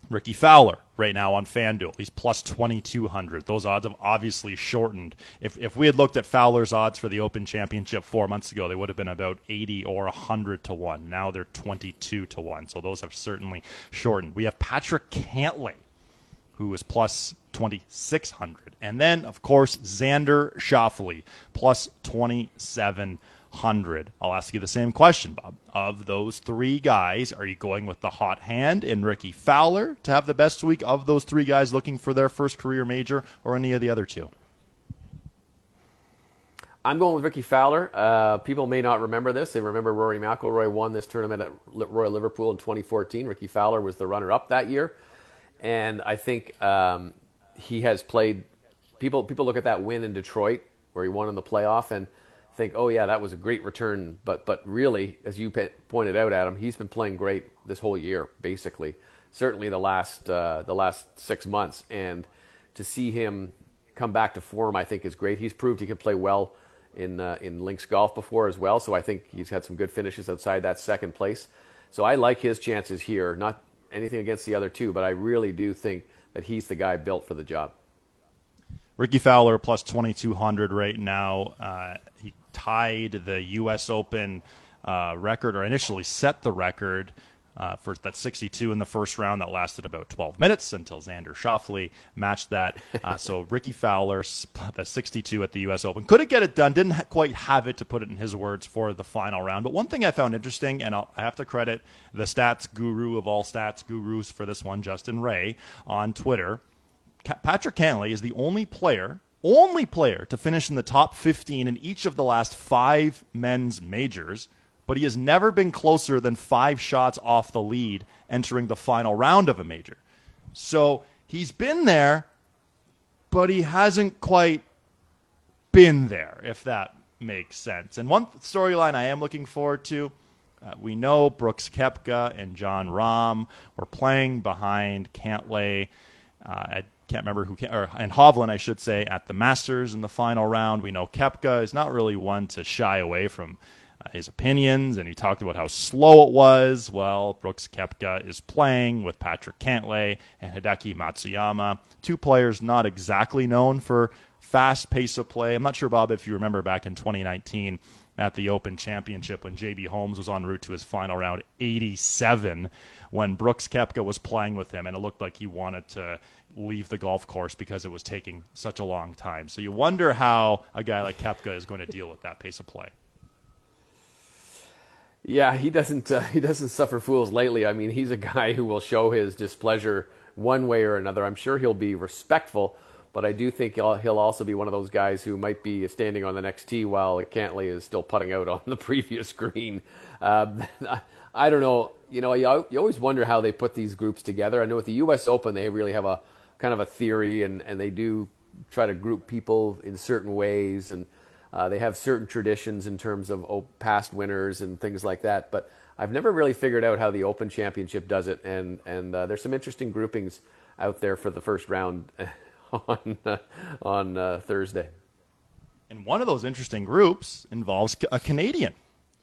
Rickie Fowler right now on FanDuel. He's plus 2,200. Those odds have obviously shortened. If, if we had looked at Fowler's odds for the Open Championship four months ago, they would have been about 80 or 100 to 1. Now they're 22 to 1. So those have certainly shortened. We have Patrick Cantlay, who is plus 2,600. And then, of course, Xander Schauffele, plus 2,700. I'll ask you the same question, Bob. Of those three guys, are you going with the hot hand in Rickie Fowler to have the best week of those three guys looking for their first career major, or any of the other two? I'm going with Rickie Fowler. Uh, people may not remember this. They remember Rory McIlroy won this tournament at Royal Liverpool in 2014. Rickie Fowler was the runner-up that year, and I think um, he has played. People people look at that win in Detroit where he won in the playoff and think, oh yeah, that was a great return. But but really, as you pointed out, Adam, he's been playing great this whole year, basically. Certainly the last uh, the last six months, and to see him come back to form, I think is great. He's proved he can play well in uh, in links golf before as well. So I think he's had some good finishes outside that second place. So I like his chances here. Not anything against the other two, but I really do think that he's the guy built for the job. Rickie Fowler plus 2200 right now. Uh, he tied the U.S. Open uh, record, or initially set the record uh, for that 62 in the first round that lasted about 12 minutes until Xander Schauffele matched that. Uh, so Rickie Fowler, the 62 at the U.S. Open, couldn't get it done, didn't ha- quite have it to put it in his words for the final round. But one thing I found interesting, and I'll, I have to credit the stats guru of all stats gurus for this one, Justin Ray, on Twitter. Patrick Cantlay is the only player only player to finish in the top 15 in each of the last five men's majors but he has never been closer than five shots off the lead entering the final round of a major. So he's been there, but he hasn't quite been there, if that makes sense. And one storyline I am looking forward to. Uh, we know Brooks Koepka and Jon Rahm were playing behind Cantlay. Uh, I can't remember who, or, and Hovland, I should say, at the Masters in the final round. We know Koepka is not really one to shy away from uh, his opinions, and he talked about how slow it was. Well, Brooks Koepka is playing with Patrick Cantlay and Hideki Matsuyama, two players not exactly known for fast pace of play. I'm not sure, Bob, if you remember back in 2019 at the Open Championship when JB Holmes was en route to his final round 87 when Brooks Koepka was playing with him and it looked like he wanted to leave the golf course because it was taking such a long time. So you wonder how a guy like Koepka is going to deal with that pace of play. Yeah, he doesn't uh, he doesn't suffer fools lately. I mean, he's a guy who will show his displeasure one way or another. I'm sure he'll be respectful, but I do think he'll, he'll also be one of those guys who might be standing on the next tee while Cantlay is still putting out on the previous green. Um, I don't know. You know, you, you always wonder how they put these groups together. I know at the U.S. Open they really have a kind of a theory, and, and they do try to group people in certain ways and uh, they have certain traditions in terms of oh, past winners and things like that. But I've never really figured out how the Open Championship does it, and and uh, there's some interesting groupings out there for the first round on uh, on uh, Thursday. And one of those interesting groups involves a Canadian.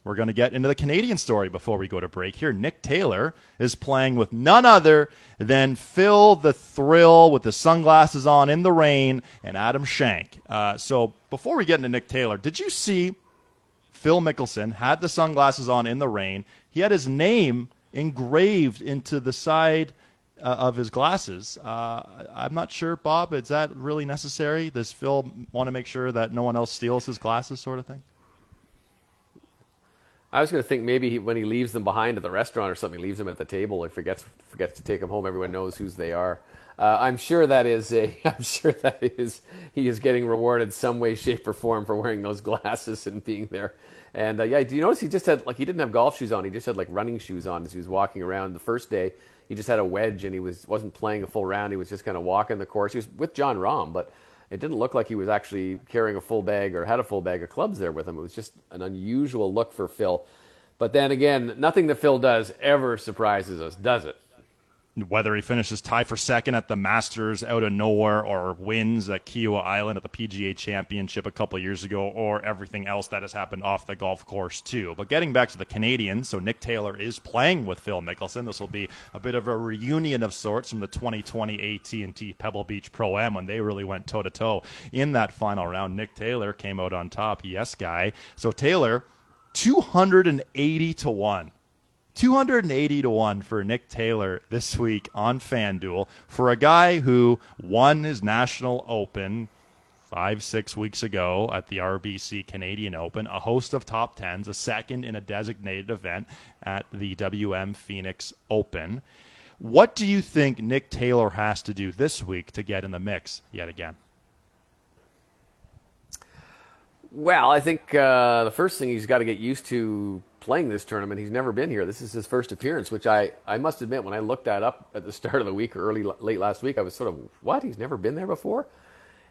We're going to get into the Canadian story before we go to break here. Nick Taylor is playing with none other than Phil the Thrill with the sunglasses on in the rain and Adam Schenk. Uh, so before we get into Nick Taylor, did you see Phil Mickelson had the sunglasses on in the rain? He had his name engraved into the side uh, of his glasses. Uh, I'm not sure, Bob. Is that really necessary? Does Phil want to make sure that no one else steals his glasses, sort of thing? I was going to think maybe he, when he leaves them behind at the restaurant or something, leaves them at the table and forgets forgets to take them home. Everyone knows whose they are. Uh, I'm sure that is a. I'm sure that is he is getting rewarded some way, shape, or form for wearing those glasses and being there. And uh, yeah, do you notice he just had like he didn't have golf shoes on. He just had like running shoes on as he was walking around. The first day, he just had a wedge and he was wasn't playing a full round. He was just kind of walking the course. He was with Jon Rahm, but it didn't look like he was actually carrying a full bag or had a full bag of clubs there with him. It was just an unusual look for Phil. But then again, nothing that Phil does ever surprises us, does it? Whether he finishes tie for second at the Masters out of nowhere or wins at Kiawah Island at the PGA Championship a couple years ago or everything else that has happened off the golf course too. But getting back to the Canadians, so Nick Taylor is playing with Phil Mickelson. This will be a bit of a reunion of sorts from the 2020 AT&T Pebble Beach Pro Am when they really went toe to toe in that final round. Nick Taylor came out on top. Yes, guy. So Taylor 280 to 1 280 to 1 for Nick Taylor this week on FanDuel for a guy who won his National Open five, six weeks ago at the RBC Canadian Open, a host of top tens, a second in a designated event at the WM Phoenix Open. What do you think Nick Taylor has to do this week to get in the mix yet again? Well, I think uh, the first thing he's got to get used to playing this tournament. He's never been here. This is his first appearance, which I, I must admit, when I looked that up at the start of the week or early late last week, I was sort of what? He's never been there before.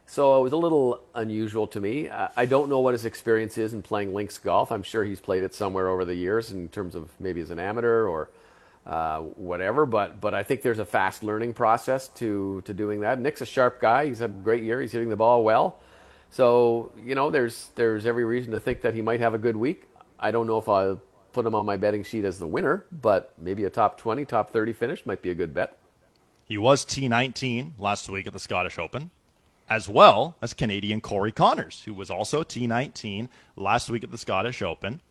So it was a little unusual to me. I don't know what his experience is in playing links golf. I'm sure he's played it somewhere over the years in terms of maybe as an amateur or uh, whatever. But but I think there's a fast learning process to to doing that. Nick's a sharp guy. He's had a great year. He's hitting the ball well. So you know there's there's every reason to think that he might have a good week. I don't know if I'll put him on my betting sheet as the winner, but maybe a top 20, top 30 finish might be a good bet. He was T19 last week at the Scottish Open as well as Canadian Corey Conners, who was also T19 last week at the Scottish Open.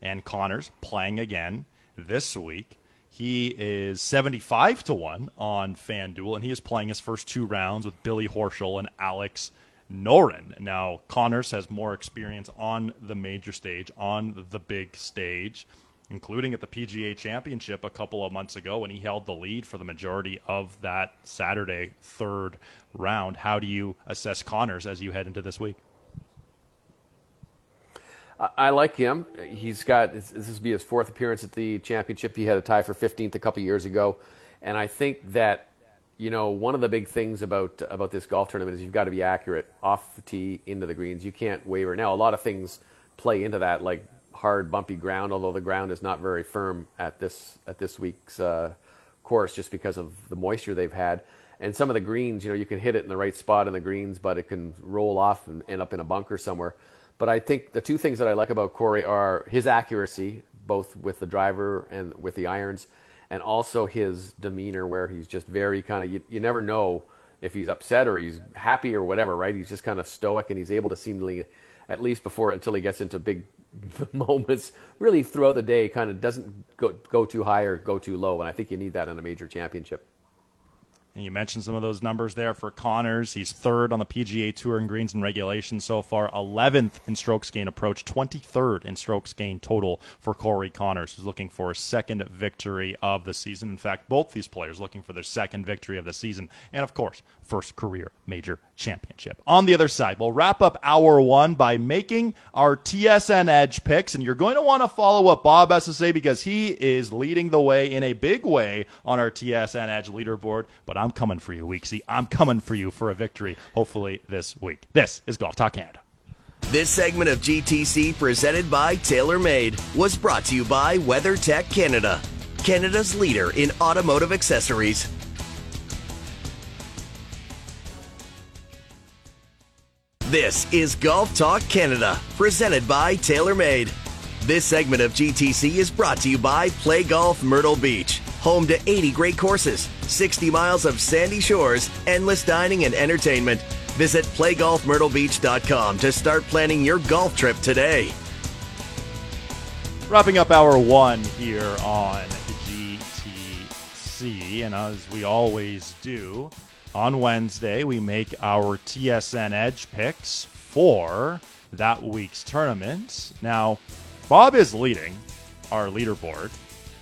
And Conners playing again this week. He is 75 to 1 on FanDuel, and he is playing his first two rounds with Billy Horschel and Alex Noren. Now, Conners has more experience on the major stage, on the big stage including at the PGA Championship a couple of months ago when he held the lead for the majority of that Saturday third round. How do you assess Conners as you head into this week? I like him. He's got this will be his fourth appearance at the championship. He had a tie for 15th a couple years ago, and I think that you know one of the big things about about this golf tournament is you've got to be accurate off the tee into the greens. You can't waver. Now a lot of things play into that, like hard, bumpy ground. Although the ground is not very firm at this at this week's uh, course, just because of the moisture they've had. And some of the greens, you know, you can hit it in the right spot in the greens, but it can roll off and end up in a bunker somewhere. But I think the two things that I like about Corey are his accuracy, both with the driver and with the irons, and also his demeanor, where he's just very kind of you, you never know if he's upset or he's happy or whatever, right? He's just kind of stoic and he's able to seemingly, at least before until he gets into big moments really throughout the day kind of doesn't go, go too high or go too low. And I think you need that in a major championship. And you mentioned some of those numbers there for Conners. He's third on the PGA Tour in greens and regulation so far, 11th in strokes gain approach, 23rd in strokes gain total for Corey Conners, who's looking for a second victory of the season. In fact, both these players looking for their second victory of the season, and of course, first career major championship. On the other side, we'll wrap up hour one by making our TSN Edge picks, and you're going to want to follow what Bob has to say because he is leading the way in a big way on our TSN Edge leaderboard. But I'm coming for you, Weeksy. I'm coming for you for a victory, hopefully this week. This is Golf Talk Canada. This segment of GTC presented by TaylorMade was brought to you by WeatherTech Canada, Canada's leader in automotive accessories. This is Golf Talk Canada, presented by TaylorMade. This segment of GTC is brought to you by Play Golf Myrtle Beach, home to 80 great courses, 60 miles of sandy shores, endless dining and entertainment. Visit playgolfmyrtlebeach.com to start planning your golf trip today. Wrapping up hour one here on GTC, and as we always do, on Wednesday we make our TSN Edge picks for that week's tournament. Now, Bob is leading our leaderboard.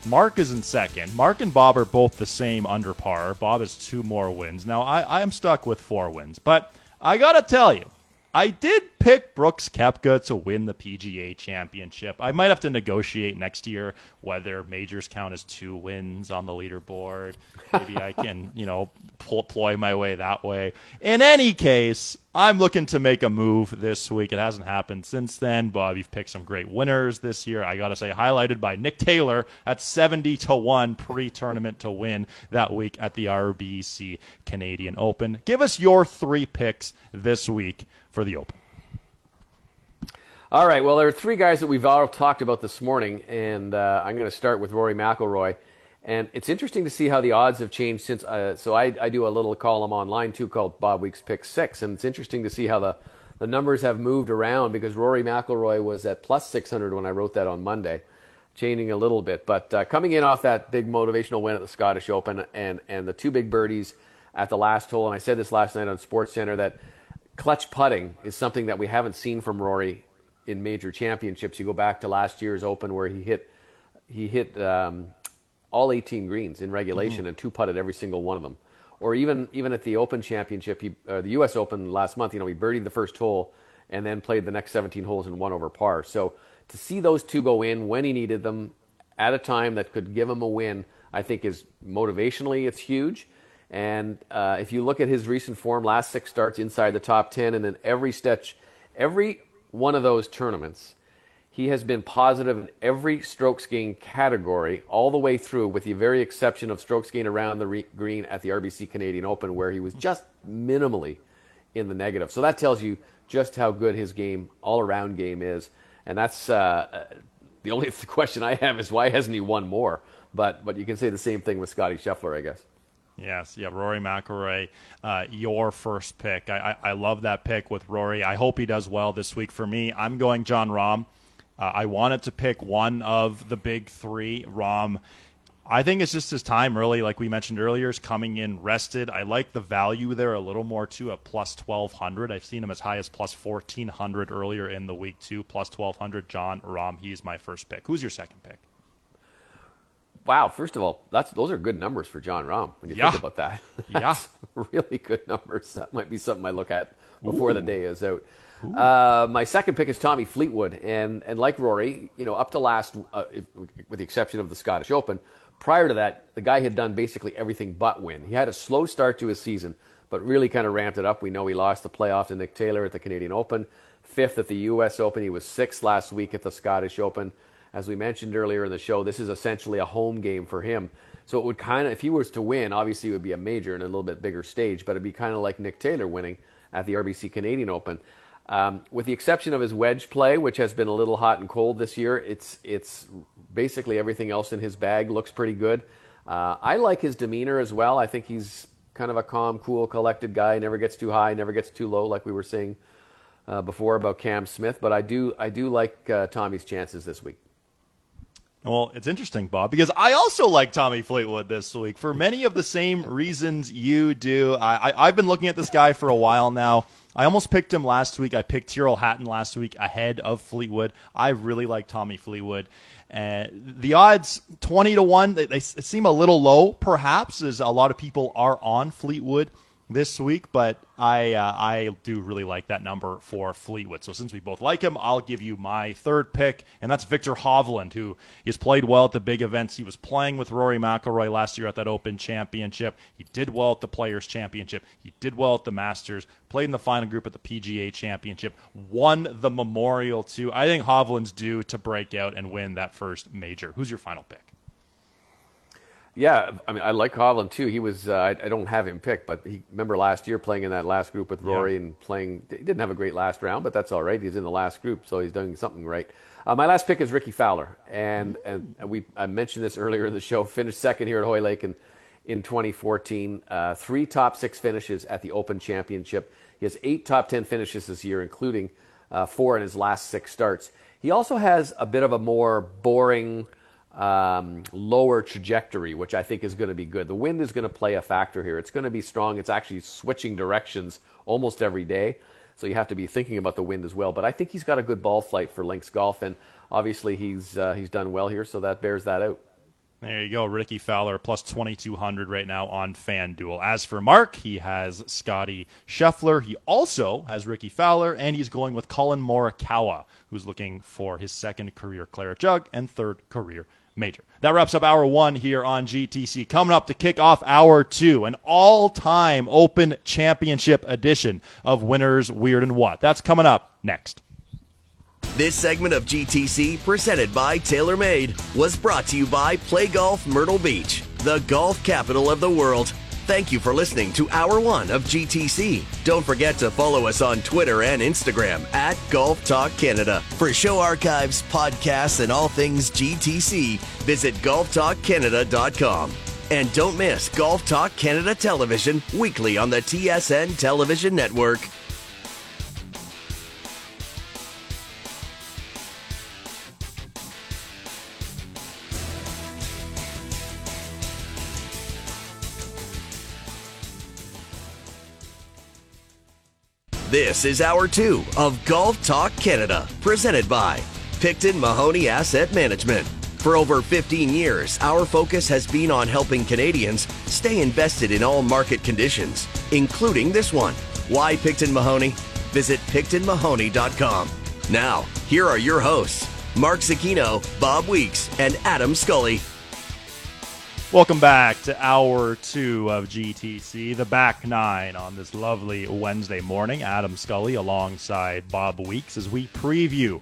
Mark is in second. Mark and Bob are both the same under par. Bob has two more wins. Now, I, I am stuck with four wins, but I got to tell you, I did pick Brooks Koepka to win the PGA Championship. I might have to negotiate next year whether majors count as two wins on the leaderboard. Maybe I can, you know, ploy my way that way. In any case, I'm looking to make a move this week. It hasn't happened since then, but you've picked some great winners this year. I got to say, highlighted by Nick Taylor at 70 to 1 pre tournament to win that week at the RBC Canadian Open. Give us your three picks this week for the Open. All right. Well, there are three guys that we've all talked about this morning, and uh, I'm going to start with Rory McIlroy. And it's interesting to see how the odds have changed since. Uh, so I, I, do a little column online too called Bob Weeks Pick Six, and it's interesting to see how the the numbers have moved around because Rory McIlroy was at plus 600 when I wrote that on Monday. changing a little bit. But uh, coming in off that big motivational win at the Scottish Open and and the two big birdies at the last hole, and I said this last night on Sports Center that clutch putting is something that we haven't seen from Rory in major championships. You go back to last year's Open where he hit he hit um, all 18 greens in regulation mm-hmm. and two putted every single one of them. Or even even at the Open Championship, he, uh, the U.S. Open last month, you know, he birdied the first hole and then played the next 17 holes and won over par. So to see those two go in when he needed them at a time that could give him a win, I think is motivationally it's huge. And uh, if you look at his recent form, last six starts inside the top 10, and then every stretch, every one of those tournaments, he has been positive in every strokes gain category all the way through, with the very exception of strokes gain around the re- green at the RBC Canadian Open, where he was just minimally in the negative. So that tells you just how good his game, all around game is. And that's uh, the only question I have is why hasn't he won more? But but you can say the same thing with Scottie Scheffler, I guess. Yes, yeah, Rory McIlroy, uh, your first pick. I, I, I, love that pick with Rory. I hope he does well this week. For me, I'm going Jon Rahm. Uh, I wanted to pick one of the big three. Rahm, I think it's just his time, really, like we mentioned earlier, is coming in rested. I like the value there a little more, too, at plus 1,200. I've seen him as high as plus 1,400 earlier in the week, too. Plus 1,200, Jon Rahm. He's my first pick. Who's your second pick? Wow, first of all, that's those are good numbers for Jon Rahm when you yeah. think about that. yeah, really good numbers. That might be something I look at before Ooh. the day is out. Uh, my second pick is Tommy Fleetwood, and and like Rory, you know, up to last, uh, with the exception of the Scottish Open, prior to that, the guy had done basically everything but win. He had a slow start to his season, but really kind of ramped it up. We know he lost the playoff to Nick Taylor at the Canadian Open, fifth at the U.S. Open. He was sixth last week at the Scottish Open as we mentioned earlier in the show, this is essentially a home game for him. So it would kind of, if he was to win, obviously it would be a major and a little bit bigger stage, but it'd be kind of like Nick Taylor winning at the RBC Canadian Open. Um, with the exception of his wedge play, which has been a little hot and cold this year, it's it's basically everything else in his bag looks pretty good. Uh, I like his demeanor as well. I think he's kind of a calm, cool, collected guy. Never gets too high, never gets too low, like we were saying uh, before about Cam Smith. But I do I do like uh, Tommy's chances this week. Well, it's interesting, Bob, because I also like Tommy Fleetwood this week for many of the same reasons you do. I, have been looking at this guy for a while now. I almost picked him last week. I picked Tyrrell Hatton last week ahead of Fleetwood. I really like Tommy Fleetwood. And the odds 20 to 1, they, they seem a little low, perhaps, as a lot of people are on Fleetwood this week, but I uh, I do really like that number for Fleetwood. So since we both like him, I'll give you my third pick, and that's Viktor Hovland, who has played well at the big events. He was playing with Rory McIlroy last year at that Open Championship. He did well at the Players Championship. He did well at the Masters. Played in the final group at the PGA Championship. Won the Memorial too. I think Hovland's due to break out and win that first major. Who's your final pick? Yeah, I mean, I like Hovland too. He was, uh, I, I, don't have him picked, but he remember last year playing in that last group with Rory yeah. and playing. He didn't have a great last round, but that's all right. He's in the last group, so he's doing something right. Uh, my last pick is Rickie Fowler, and and we I mentioned this earlier in the show. Finished second here at Hoylake in in 2014. Uh, three top six finishes at the Open Championship. He has eight top ten finishes this year, including uh, four in his last six starts. He also has a bit of a more boring um, lower trajectory, which I think is going to be good. The wind is going to play a factor here. It's going to be strong. It's actually switching directions almost every day. So you have to be thinking about the wind as well. But I think he's got a good ball flight for links golf, and obviously he's uh, he's done well here, so that bears that out. There you go, Rickie Fowler plus 2200 right now on FanDuel. As for Mark, he has Scottie Scheffler. He also has Rickie Fowler, and he's going with Collin Morikawa, who's looking for his second career Claret Jug and third career major. That wraps up hour one here on GTC. Coming up to kick off hour two, an all time Open Championship edition of Winners, Weird, and What. That's coming up next. This segment of GTC, presented by TaylorMade, was brought to you by Play Golf Myrtle Beach, the golf capital of the world. Thank you for listening to Hour 1 of GTC. Don't forget to follow us on Twitter and Instagram at Golf Talk Canada. For show archives, podcasts, and all things GTC, visit golftalkcanada.com. And don't miss Golf Talk Canada Television weekly on the TSN Television Network. This is hour two of Golf Talk Canada, presented by Picton Mahoney Asset Management. For over 15 years, our focus has been on helping Canadians stay invested in all market conditions, including this one. Why Picton Mahoney? Visit PictonMahoney.com. Now, here are your hosts, Mark Zecchino, Bob Weeks, and Adam Scully. Welcome back to hour two of GTC, the back nine on this lovely Wednesday morning. Adam Scully alongside Bob Weeks as we preview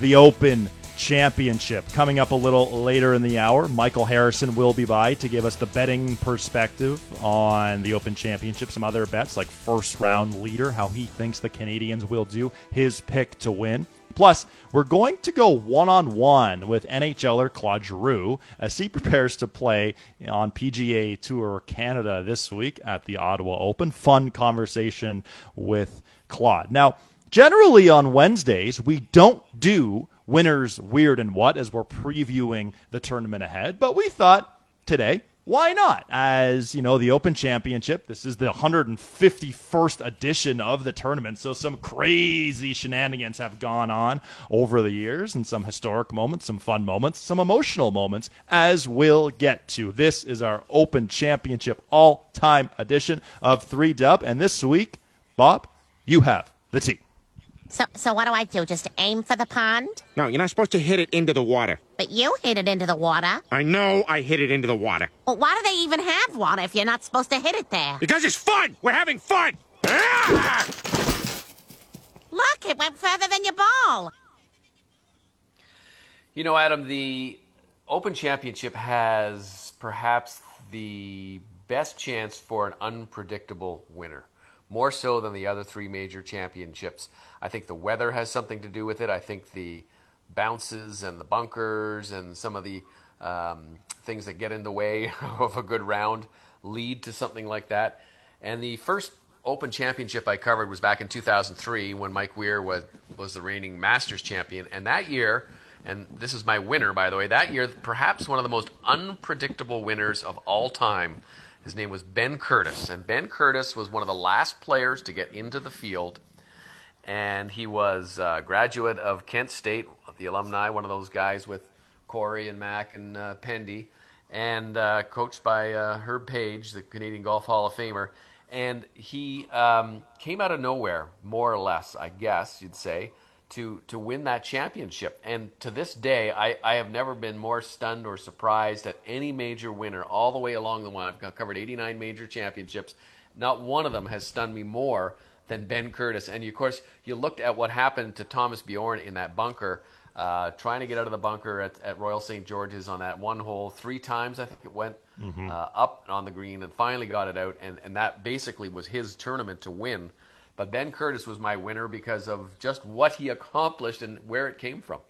the Open Championship. Coming up a little later in the hour, Michael Harrison will be by to give us the betting perspective on the Open Championship, some other bets like first round leader, how he thinks the Canadians will do, his pick to win. Plus, we're going to go one on one with NHLer Claude Giroux as he prepares to play on PGA Tour Canada this week at the Ottawa Open. Fun conversation with Claude. Now, generally on Wednesdays, we don't do winners, weird, and what as we're previewing the tournament ahead, but we thought today why not? As you know, the Open Championship, this is the 151st edition of the tournament. So some crazy shenanigans have gone on over the years and some historic moments, some fun moments, some emotional moments, as we'll get to. This is our Open Championship all time edition of 3 Dub. And this week, Bob, you have the team. So, so what do I do? Just aim for the pond? No, you're not supposed to hit it into the water. But you hit it into the water. I know I hit it into the water. Well, why do they even have water if you're not supposed to hit it there? Because it's fun! We're having fun! Ah! Look, it went further than your ball. You know, Adam, the Open Championship has perhaps the best chance for an unpredictable winner, more so than the other three major championships. I think the weather has something to do with it. I think the bounces and the bunkers and some of the um, things that get in the way of a good round lead to something like that. And the first Open Championship I covered was back in 2003 when Mike Weir was, was the reigning Masters champion. And that year, and this is my winner, by the way, that year, perhaps one of the most unpredictable winners of all time. His name was Ben Curtis. And Ben Curtis was one of the last players to get into the field and he was a graduate of Kent State, the alumni, one of those guys with Corey and Mac and uh, Pendy, and uh, coached by uh, Herb Page, the Canadian Golf Hall of Famer. And he um, came out of nowhere, more or less, I guess you'd say, to, to win that championship. And to this day, I, I have never been more stunned or surprised at any major winner all the way along the line. I've covered 89 major championships. Not one of them has stunned me more than Ben Curtis. And of course, you looked at what happened to Thomas Bjorn in that bunker, uh, trying to get out of the bunker at, at, Royal St. George's on that one hole three times. I think it went mm-hmm. uh, up on the green and finally got it out. And, and that basically was his tournament to win. But Ben Curtis was my winner because of just what he accomplished and where it came from.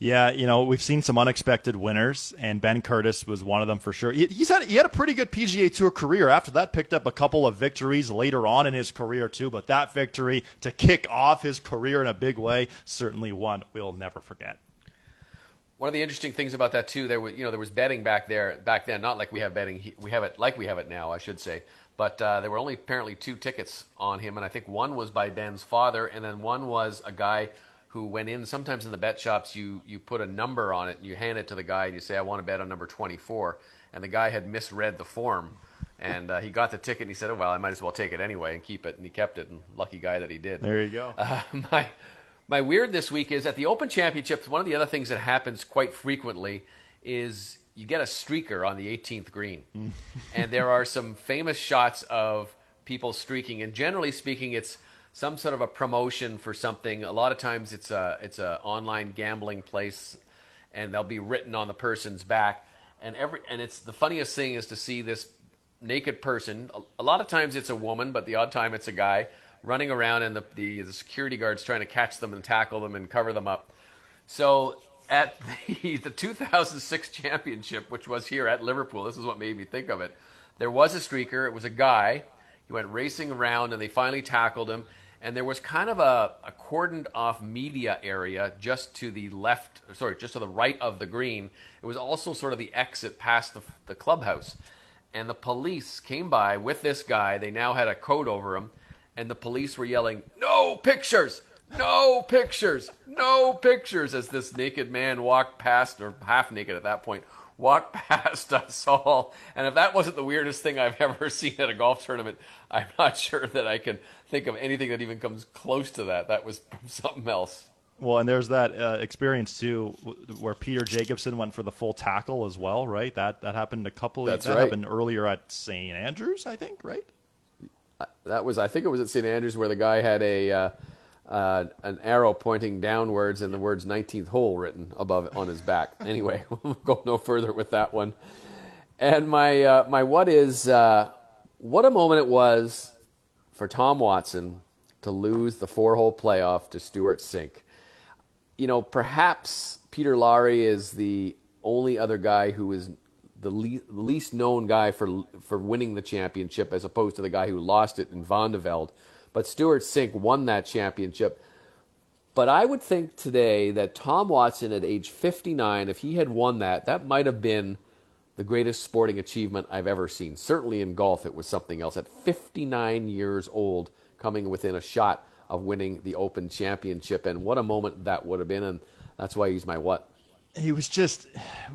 Yeah, you know, we've seen some unexpected winners, and Ben Curtis was one of them for sure. He, he's had he had a pretty good PGA Tour career. After that, picked up a couple of victories later on in his career too. But that victory to kick off his career in a big way, certainly one we'll never forget. One of the interesting things about that too, there was you know there was betting back there back then, not like we have betting. We have it like we have it now, I should say. But uh, there were only apparently two tickets on him, and I think one was by Ben's father, and then one was a guy who went in. Sometimes in the bet shops, you you put a number on it and you hand it to the guy and you say, "I want to bet on number 24," and the guy had misread the form. And uh, he got the ticket and he said, oh, "Well, I might as well take it anyway and keep it." And he kept it. And lucky guy that he did. There you go. Uh, my my weird this week is at the Open Championships. One of the other things that happens quite frequently is you get a streaker on the 18th green, and there are some famous shots of people streaking. And generally speaking, it's some sort of a promotion for something. A lot of times it's a it's a online gambling place, and they'll be written on the person's back. And every and it's the funniest thing is to see this naked person. A, lot of times it's a woman, but the odd time it's a guy running around, and the, the the security guards trying to catch them and tackle them and cover them up. So at the, the 2006 championship, which was here at Liverpool, this is what made me think of it. There was a streaker. It was a guy. He went racing around, and they finally tackled him and there was kind of a, a, cordoned off media area just to the left, sorry, just to the right of the green. It was also sort of the exit past the, the clubhouse. And the police came by with this guy. They now had a coat over him. and the police were yelling, "No pictures! No pictures! No pictures!" as this naked man walked past, or half naked at that point, walked past us all. And if that wasn't the weirdest thing I've ever seen at a golf tournament, I'm not sure that I can think of anything that even comes close to that. That was something else. Well, and there's that uh, experience too, where Peter Jacobsen went for the full tackle as well, right? That that happened a couple. That's that right. happened earlier at St Andrews, I think, right? That was, I think it was at St Andrews where the guy had a uh, uh, an arrow pointing downwards and the words 19th hole written above it on his back. Anyway, we'll go no further with that one. And my uh, my what is uh, what a moment it was for Tom Watson to lose the four hole playoff to Stewart Cink. You know, perhaps Peter Lowry is the only other guy who is the le- least known guy for for winning the championship, as opposed to the guy who lost it in Velde. But Stewart Cink won that championship. But I would think today that Tom Watson at age 59, if he had won that, that might have been the greatest sporting achievement I've ever seen. Certainly in golf, it was something else. At 59 years old, coming within a shot of winning the Open Championship. And what a moment that would have been. And that's why he's my what? He was just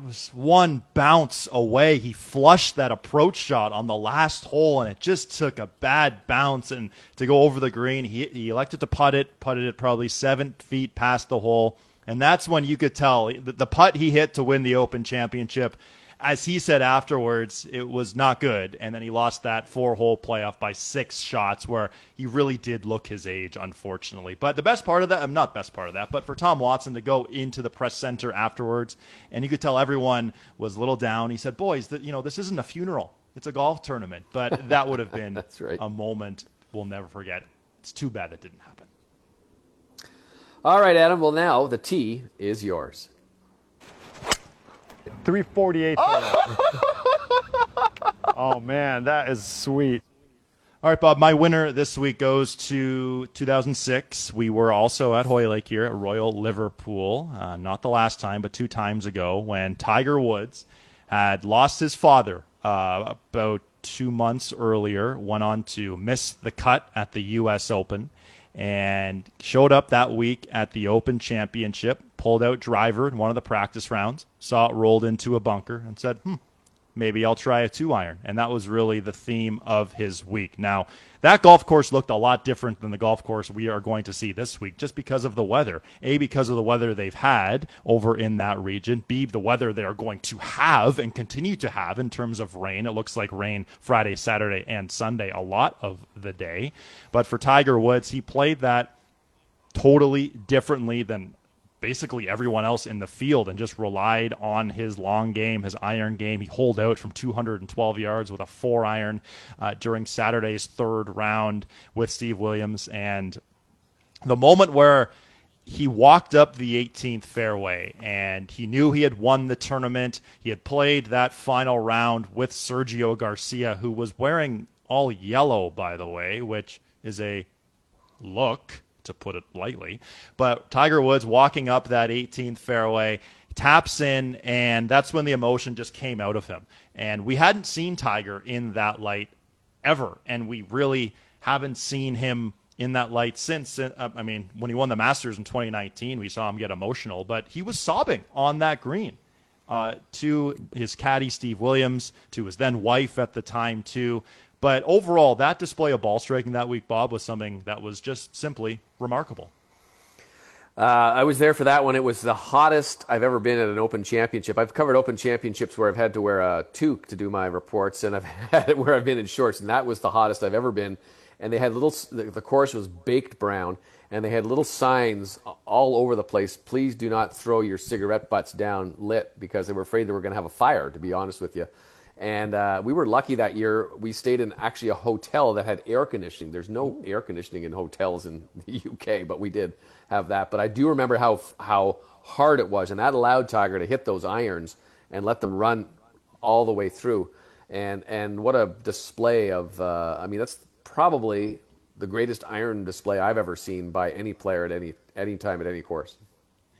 was one bounce away. He flushed that approach shot on the last hole, and it just took a bad bounce and to go over the green. He he elected to putt it, putted it probably seven feet past the hole, and that's when you could tell the, the putt he hit to win the Open Championship. As he said afterwards, it was not good, and then he lost that four-hole playoff by six shots, where he really did look his age, unfortunately. But the best part of that, I'm not best part of that, but for Tom Watson to go into the press center afterwards, and you could tell everyone was a little down. He said, "Boys, that you know this isn't a funeral; it's a golf tournament." But that would have been That's right. a moment we'll never forget. It's too bad that didn't happen. All right, Adam. Well, now the tee is yours. 348. oh man, that is sweet. All right, Bob. My winner this week goes to 2006. We were also at Hoylake here at Royal Liverpool, uh, not the last time, but two times ago when Tiger Woods had lost his father uh, about two months earlier, went on to miss the cut at the U.S. Open, and showed up that week at the Open Championship, pulled out driver in one of the practice rounds, saw it rolled into a bunker, and said, hmm, maybe I'll try a two iron. And that was really the theme of his week. Now, that golf course looked a lot different than the golf course we are going to see this week just because of the weather. A, because of the weather they've had over in that region. B, the weather they are going to have and continue to have in terms of rain. It looks like rain Friday, Saturday, and Sunday a lot of the day. But for Tiger Woods, he played that totally differently than basically everyone else in the field and just relied on his long game, his iron game. He holed out from 212 yards with a four iron uh, during Saturday's third round with Steve Williams. And the moment where he walked up the 18th fairway and he knew he had won the tournament. He had played that final round with Sergio Garcia, who was wearing all yellow, by the way, which is a look to put it lightly. But Tiger Woods walking up that 18th fairway, taps in, and that's when the emotion just came out of him. And we hadn't seen Tiger in that light ever, and we really haven't seen him in that light since. Uh, I mean, when he won the Masters in 2019, we saw him get emotional, but he was sobbing on that green. Uh, to his caddy Steve Williams, to his then wife at the time too. But overall, that display of ball striking that week, Bob, was something that was just simply remarkable. Uh, I was there for that one. It was the hottest I've ever been at an Open Championship. I've covered Open Championships where I've had to wear a toque to do my reports, and I've had it where I've been in shorts, and that was the hottest I've ever been. And they had little. The, the course was baked brown, and they had little signs all over the place. Please do not throw your cigarette butts down lit because they were afraid they were going to have a fire. To be honest with you. And uh, we were lucky that year. We stayed in actually a hotel that had air conditioning. There's no air conditioning in hotels in the UK, but we did have that. But I do remember how how hard it was, and that allowed Tiger to hit those irons and let them run all the way through. And and what a display of! Uh, I mean, that's probably the greatest iron display I've ever seen by any player at any any time at any course.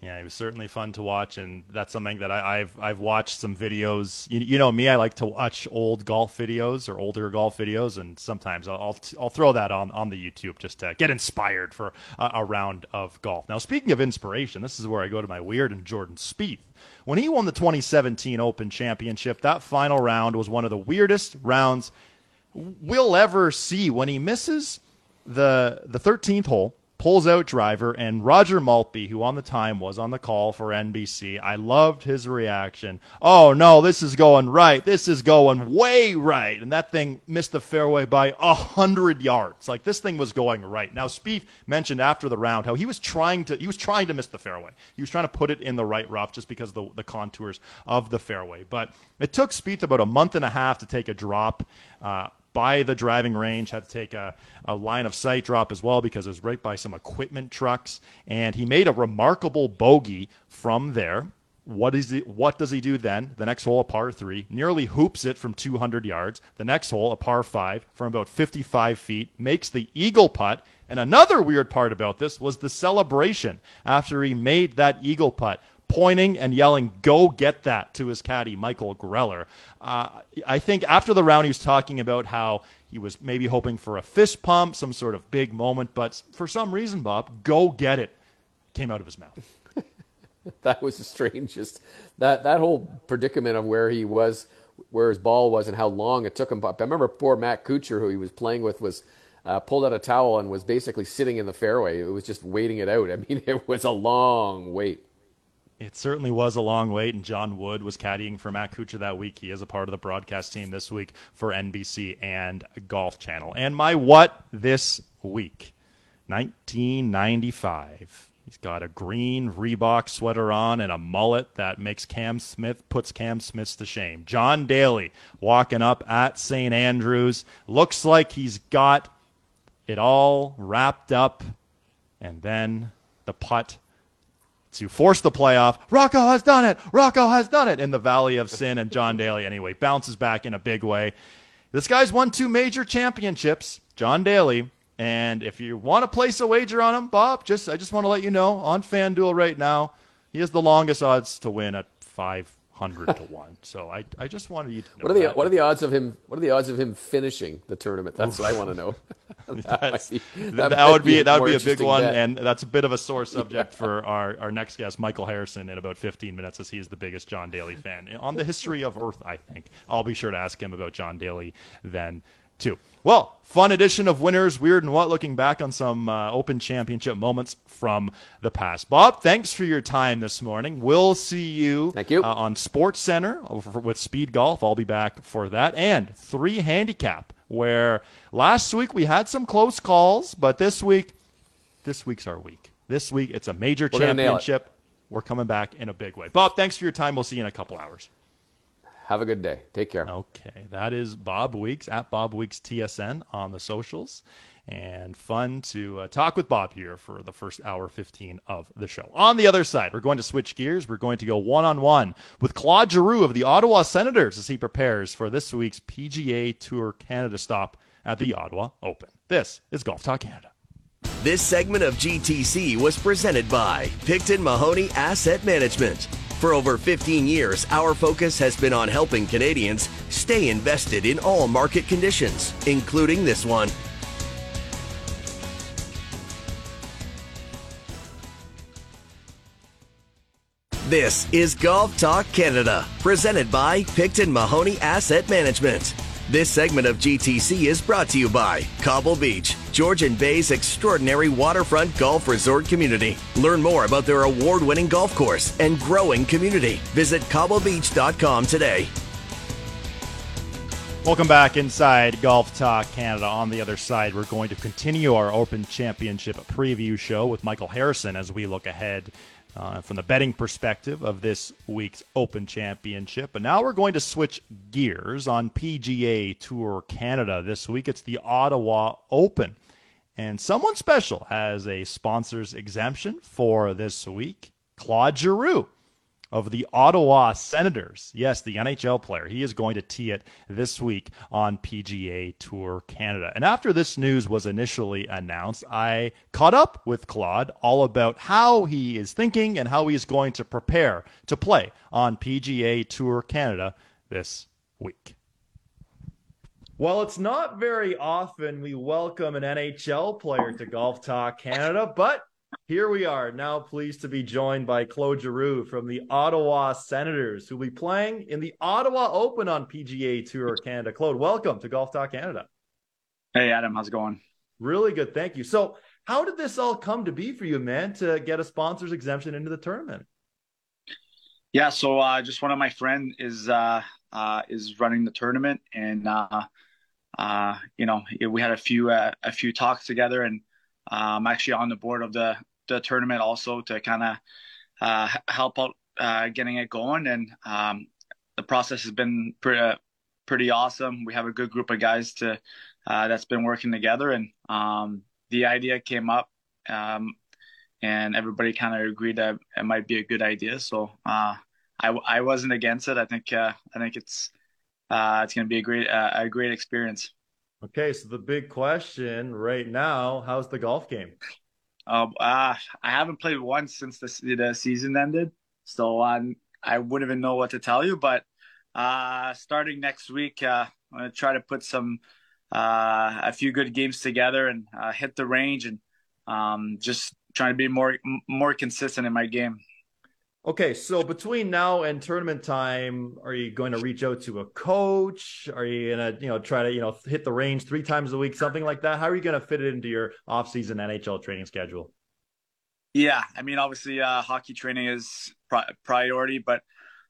Yeah, it was certainly fun to watch, and that's something that I, have I've watched some videos. You, you, know me, I like to watch old golf videos or older golf videos, and sometimes I'll I'll, I'll throw that on on the YouTube just to get inspired for a, a, round of golf. Now, speaking of inspiration, this is where I go to my weird and Jordan Spieth. When he won the 2017 Open Championship, that final round was one of the weirdest rounds we'll ever see. When he misses the the 13th hole pulls out driver, and Roger Maltbie, who on the time was on the call for NBC, I loved his reaction. Oh no, this is going right. This is going way right. And that thing missed the fairway by a hundred yards. Like this thing was going right. Now Spieth mentioned after the round how he was trying to he was trying to miss the fairway. He was trying to put it in the right rough just because of the, the contours of the fairway. But it took Spieth about a month and a half to take a drop. Uh, by the driving range, had to take a, a line of sight drop as well because it was right by some equipment trucks. And he made a remarkable bogey from there. What is he, what does he do then? The next hole, a par three, nearly hoops it from 200 yards. The next hole, a par five, from about 55 feet, makes the eagle putt. And another weird part about this was the celebration after he made that eagle putt pointing and yelling, "Go get that!" to his caddy Michael Greller. Uh, I think after the round, he was talking about how he was maybe hoping for a fist pump, some sort of big moment, but for some reason, Bob, "Go get it" came out of his mouth. that was the strangest. That that whole predicament of where he was, where his ball was, and how long it took him. I remember poor Matt Kuchar, who he was playing with, was. Uh, pulled out a towel and was basically sitting in the fairway. It was just waiting it out. I mean, it was a long wait. It certainly was a long wait, and John Wood was caddying for Matt Kuchar that week. He is a part of the broadcast team this week for NBC and Golf Channel. And my what this week? 1995. He's got a green Reebok sweater on and a mullet that makes Cam Smith, puts Cam Smith to shame. John Daly walking up at St. Andrews. Looks like he's got it all wrapped up. And then the putt to force the playoff. Rocca has done it. Rocca has done it in the Valley of Sin. And John Daly, anyway, bounces back in a big way. This guy's won two major championships, John Daly. And if you want to place a wager on him, Bob, just I just want to let you know on FanDuel right now, he has the longest odds to win at five hundred to one. So I, I just wanted you to know. What are the that. what are the odds of him? What are the odds of him finishing the tournament? That's what I want to know. that, be, that, that would be, that would be a big one, bet. and that's a bit of a sore subject for our, our next guest, Michael Harrison, in about 15 minutes, as he is the biggest John Daly fan on the history of Earth. I think I'll be sure to ask him about John Daly then too. Well, fun edition of Winners, Weird and What, looking back on some uh, Open Championship moments from the past. Bob, thanks for your time this morning. We'll see you, Thank you. Uh, on Sports Center with Speed Golf. I'll be back for that. And three handicap, where last week we had some close calls, but this week, this week's our week. This week it's a major We're championship. We're coming back in a big way. Bob, thanks for your time. We'll see you in a couple hours. Have a good day. Take care. Okay. That is Bob Weeks at Bob Weeks TSN on the socials. And fun to uh, talk with Bob here for the first hour 15 of the show. On the other side, we're going to switch gears. We're going to go one on one with Claude Giroux of the Ottawa Senators as he prepares for this week's PGA Tour Canada stop at the Ottawa Open. This is Golf Talk Canada. This segment of GTC was presented by Picton Mahoney Asset Management. For over 15 years, our focus has been on helping Canadians stay invested in all market conditions, including this one. This is Golf Talk Canada, presented by Picton Mahoney Asset Management. This segment of GTC is brought to you by Cobble Beach, Georgian Bay's extraordinary waterfront golf resort community. Learn more about their award winning golf course and growing community. Visit cobblebeach.com today. Welcome back inside Golf Talk Canada. On the other side, we're going to continue our Open Championship preview show with Michael Harrison as we look ahead uh, from the betting perspective of this week's Open Championship. But now we're going to switch gears on PGA Tour Canada this week. It's the Ottawa Open. And someone special has a sponsor's exemption for this week Claude Giroux of the Ottawa Senators. Yes, the NHL player. He is going to tee it this week on PGA Tour Canada. And after this news was initially announced, I caught up with Claude all about how he is thinking and how he is going to prepare to play on PGA Tour Canada this week. Well, it's not very often we welcome an NHL player to Golf Talk Canada, but here we are now pleased to be joined by Claude Giroux from the Ottawa Senators, who will be playing in the Ottawa Open on PGA Tour Canada. Claude, welcome to Golf Talk Canada. Hey, Adam, how's it going? Really good, thank you. So, how did this all come to be for you, man, to get a sponsor's exemption into the tournament? Yeah, so uh, just one of my friend is uh, uh, is running the tournament, and uh, uh, you know we had a few uh, a few talks together, and I'm actually on the board of the the tournament also to kind of help out getting it going, and um, the process has been pretty pretty awesome. We have a good group of guys to that's been working together, and um, the idea came up. Um, and everybody kind of agreed that it might be a good idea. So uh, I, I wasn't against it. I think uh, I think it's uh, it's going to be a great uh, a great experience. Okay, so the big question right now: How's the golf game? Uh, I haven't played once since the, the season ended, so um, I wouldn't even know what to tell you. But uh, starting next week, uh, I'm going to try to put some uh, a few good games together and hit the range and um, just trying to be more more consistent in my game. Okay, so between now and tournament time, are you going to reach out to a coach? Are you gonna, you know, try to, you know, hit the range three times a week, something like that? How are you going to fit it into your off-season NHL training schedule? Yeah, I mean, obviously, uh, hockey training is pri- priority, but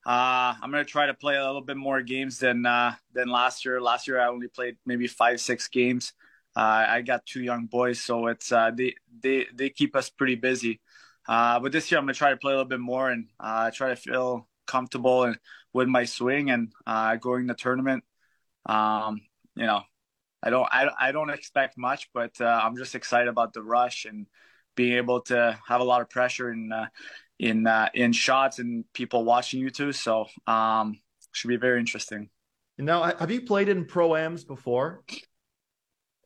uh, I'm to try to play a little bit more games than uh, than last year. Last year, I only played maybe five, six games. Uh, I got two young boys, so it's uh, they they they keep us pretty busy. Uh, but this year, I'm gonna try to play a little bit more and uh, try to feel comfortable and with my swing and uh, going the tournament. Um, you know, I don't I, I don't expect much, but uh, I'm just excited about the rush and being able to have a lot of pressure in in in shots and people watching you too. So um, should be very interesting. Now, have you played in pro-ams before?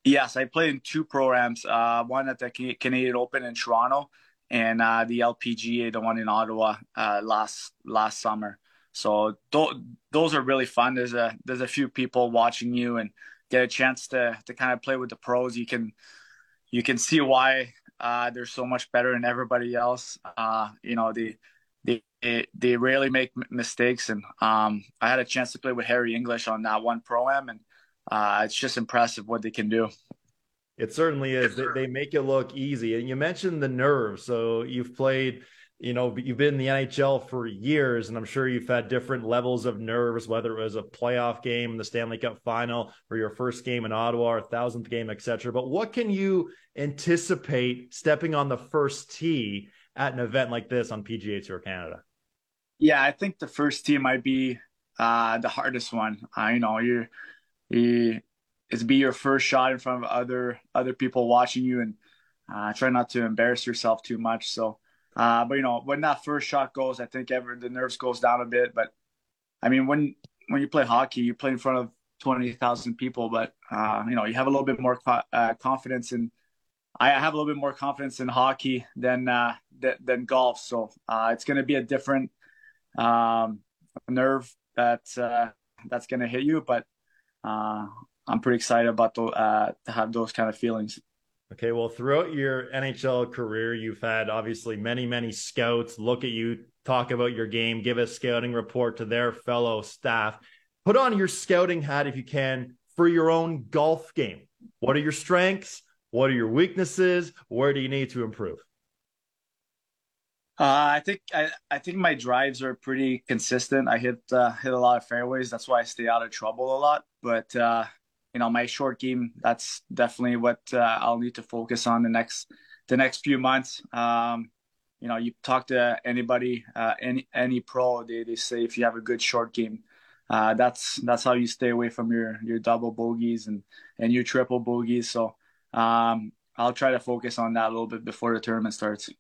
Yes, I played in two pro-ams. Uh, one at the Canadian Open in Toronto, and uh, the LPGA, the one in Ottawa, uh, last last summer. So th- those are really fun. There's a there's a few people watching you and get a chance to to kind of play with the pros. You can you can see why uh, they're so much better than everybody else. Uh, you know they they they rarely make mistakes, and um, I had a chance to play with Harris English on that one pro am and uh, it's just impressive what they can do. It certainly is. They, they, make it look easy. And you mentioned the nerves. So you've played, you know, you've been in the NHL for years, and I'm sure you've had different levels of nerves, whether it was a playoff game, the Stanley Cup final, or your first game in Ottawa, or thousandth game, etc. But what can you anticipate stepping on the first tee at an event like this on PGA Tour Canada? Yeah, I think the first tee might be uh, the hardest one. Uh, you know, you're it's be your first shot in front of other other people watching you and uh, try not to embarrass yourself too much. So, uh, but you know, when that first shot goes, I think ever the nerves goes down a bit. But I mean, when when you play hockey, you play in front of twenty thousand people, but uh, you know, you have a little bit more co- uh, confidence in. I have a little bit more confidence in hockey than uh, th- than golf, so uh, it's going to be a different um, nerve that that's going to hit you. But I'm pretty excited about the, uh, to have those kind of feelings. Okay, well, throughout your NHL career, you've had obviously many, many scouts look at you, talk about your game, give a scouting report to their fellow staff. Put on your scouting hat if you can for your own golf game. What are your strengths? What are your weaknesses? Where do you need to improve? Uh, I think I, I think my drives are pretty consistent. I hit uh, hit a lot of fairways. That's why I stay out of trouble a lot. But uh, you know, my short game that's definitely what uh, I'll need to focus on the next the next few months. Um, you know, you talk to anybody, uh, any any pro, they, they say if you have a good short game, uh, that's that's how you stay away from your your double bogeys and and your triple bogeys. So um, I'll try to focus on that a little bit before the tournament starts.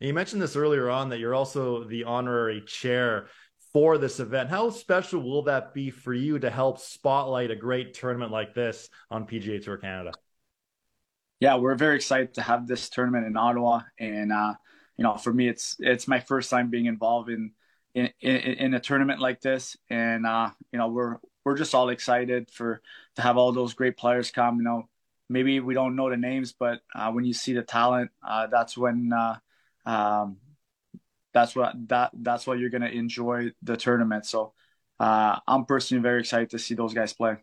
You mentioned this earlier on that you're also the honorary chair for this event. How special will that be for you to help spotlight a great tournament like this on PGA Tour Canada? Yeah, we're very excited to have this tournament in Ottawa, and uh, you know, for me, it's it's my first time being involved in in, in, in a tournament like this, and uh, you know, we're we're just all excited for to have all those great players come. You know, maybe we don't know the names, but uh, when you see the talent, uh, that's when uh, um, that's what that that's what you're gonna enjoy the tournament. So uh, I'm personally very excited to see those guys play.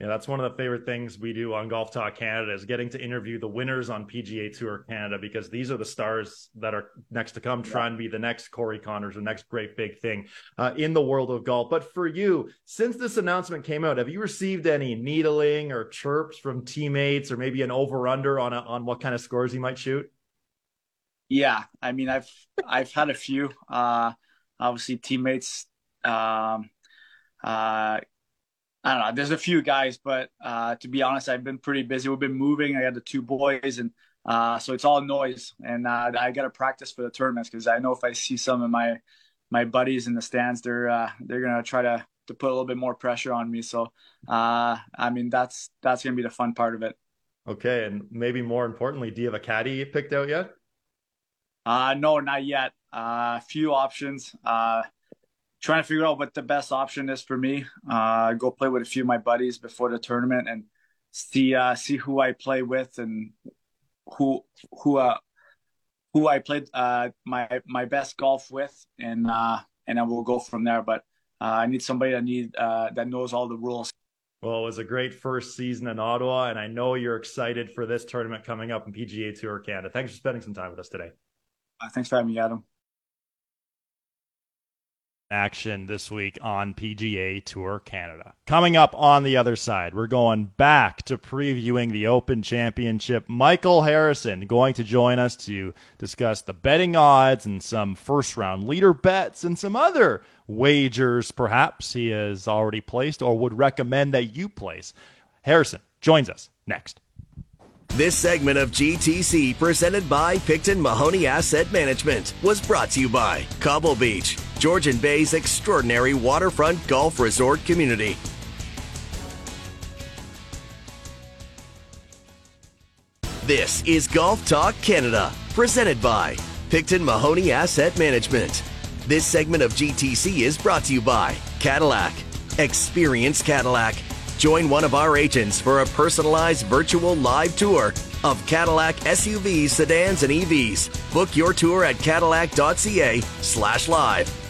Yeah, that's one of the favorite things we do on Golf Talk Canada is getting to interview the winners on PGA Tour Canada because these are the stars that are next to come, trying to be the next Corey Conners, the next great big thing uh, in the world of golf. But for you, since this announcement came out, have you received any needling or chirps from teammates, or maybe an over under on a, on what kind of scores you might shoot? Yeah, I mean, I've I've had a few. Uh, obviously, teammates. Um, uh, I don't know. There's a few guys, but uh, to be honest, I've been pretty busy. We've been moving. I got the two boys, and uh, so it's all noise. And uh, I got to practice for the tournaments because I know if I see some of my my buddies in the stands, they're uh, they're gonna try to to put a little bit more pressure on me. So uh, I mean, that's that's gonna be the fun part of it. Okay, and maybe more importantly, do you have a caddy picked out yet? Uh, no, not yet. A uh, few options. Uh, trying to figure out what the best option is for me. Uh, go play with a few of my buddies before the tournament and see uh, see who I play with and who who uh, who I played uh, my my best golf with, and uh, and then we'll go from there. But uh, I need somebody that need uh, that knows all the rules. Well, it was a great first season in Ottawa, and I know you're excited for this tournament coming up in PGA Tour Canada. Thanks for spending some time with us today. Uh, thanks for having me, Adam. Action this week on PGA Tour Canada. Coming up on the other side, we're going back to previewing the Open Championship. Michael Harrison going to join us to discuss the betting odds and some first round leader bets and some other wagers perhaps he has already placed or would recommend that you place. Harrison joins us next. This segment of GTC, presented by Picton Mahoney Asset Management, was brought to you by Cobble Beach, Georgian Bay's extraordinary waterfront golf resort community. This is Golf Talk Canada, presented by Picton Mahoney Asset Management. This segment of GTC is brought to you by Cadillac. Experience Cadillac. Join one of our agents for a personalized virtual live tour of Cadillac SUVs, sedans, and EVs. Book your tour at cadillac.ca slash live.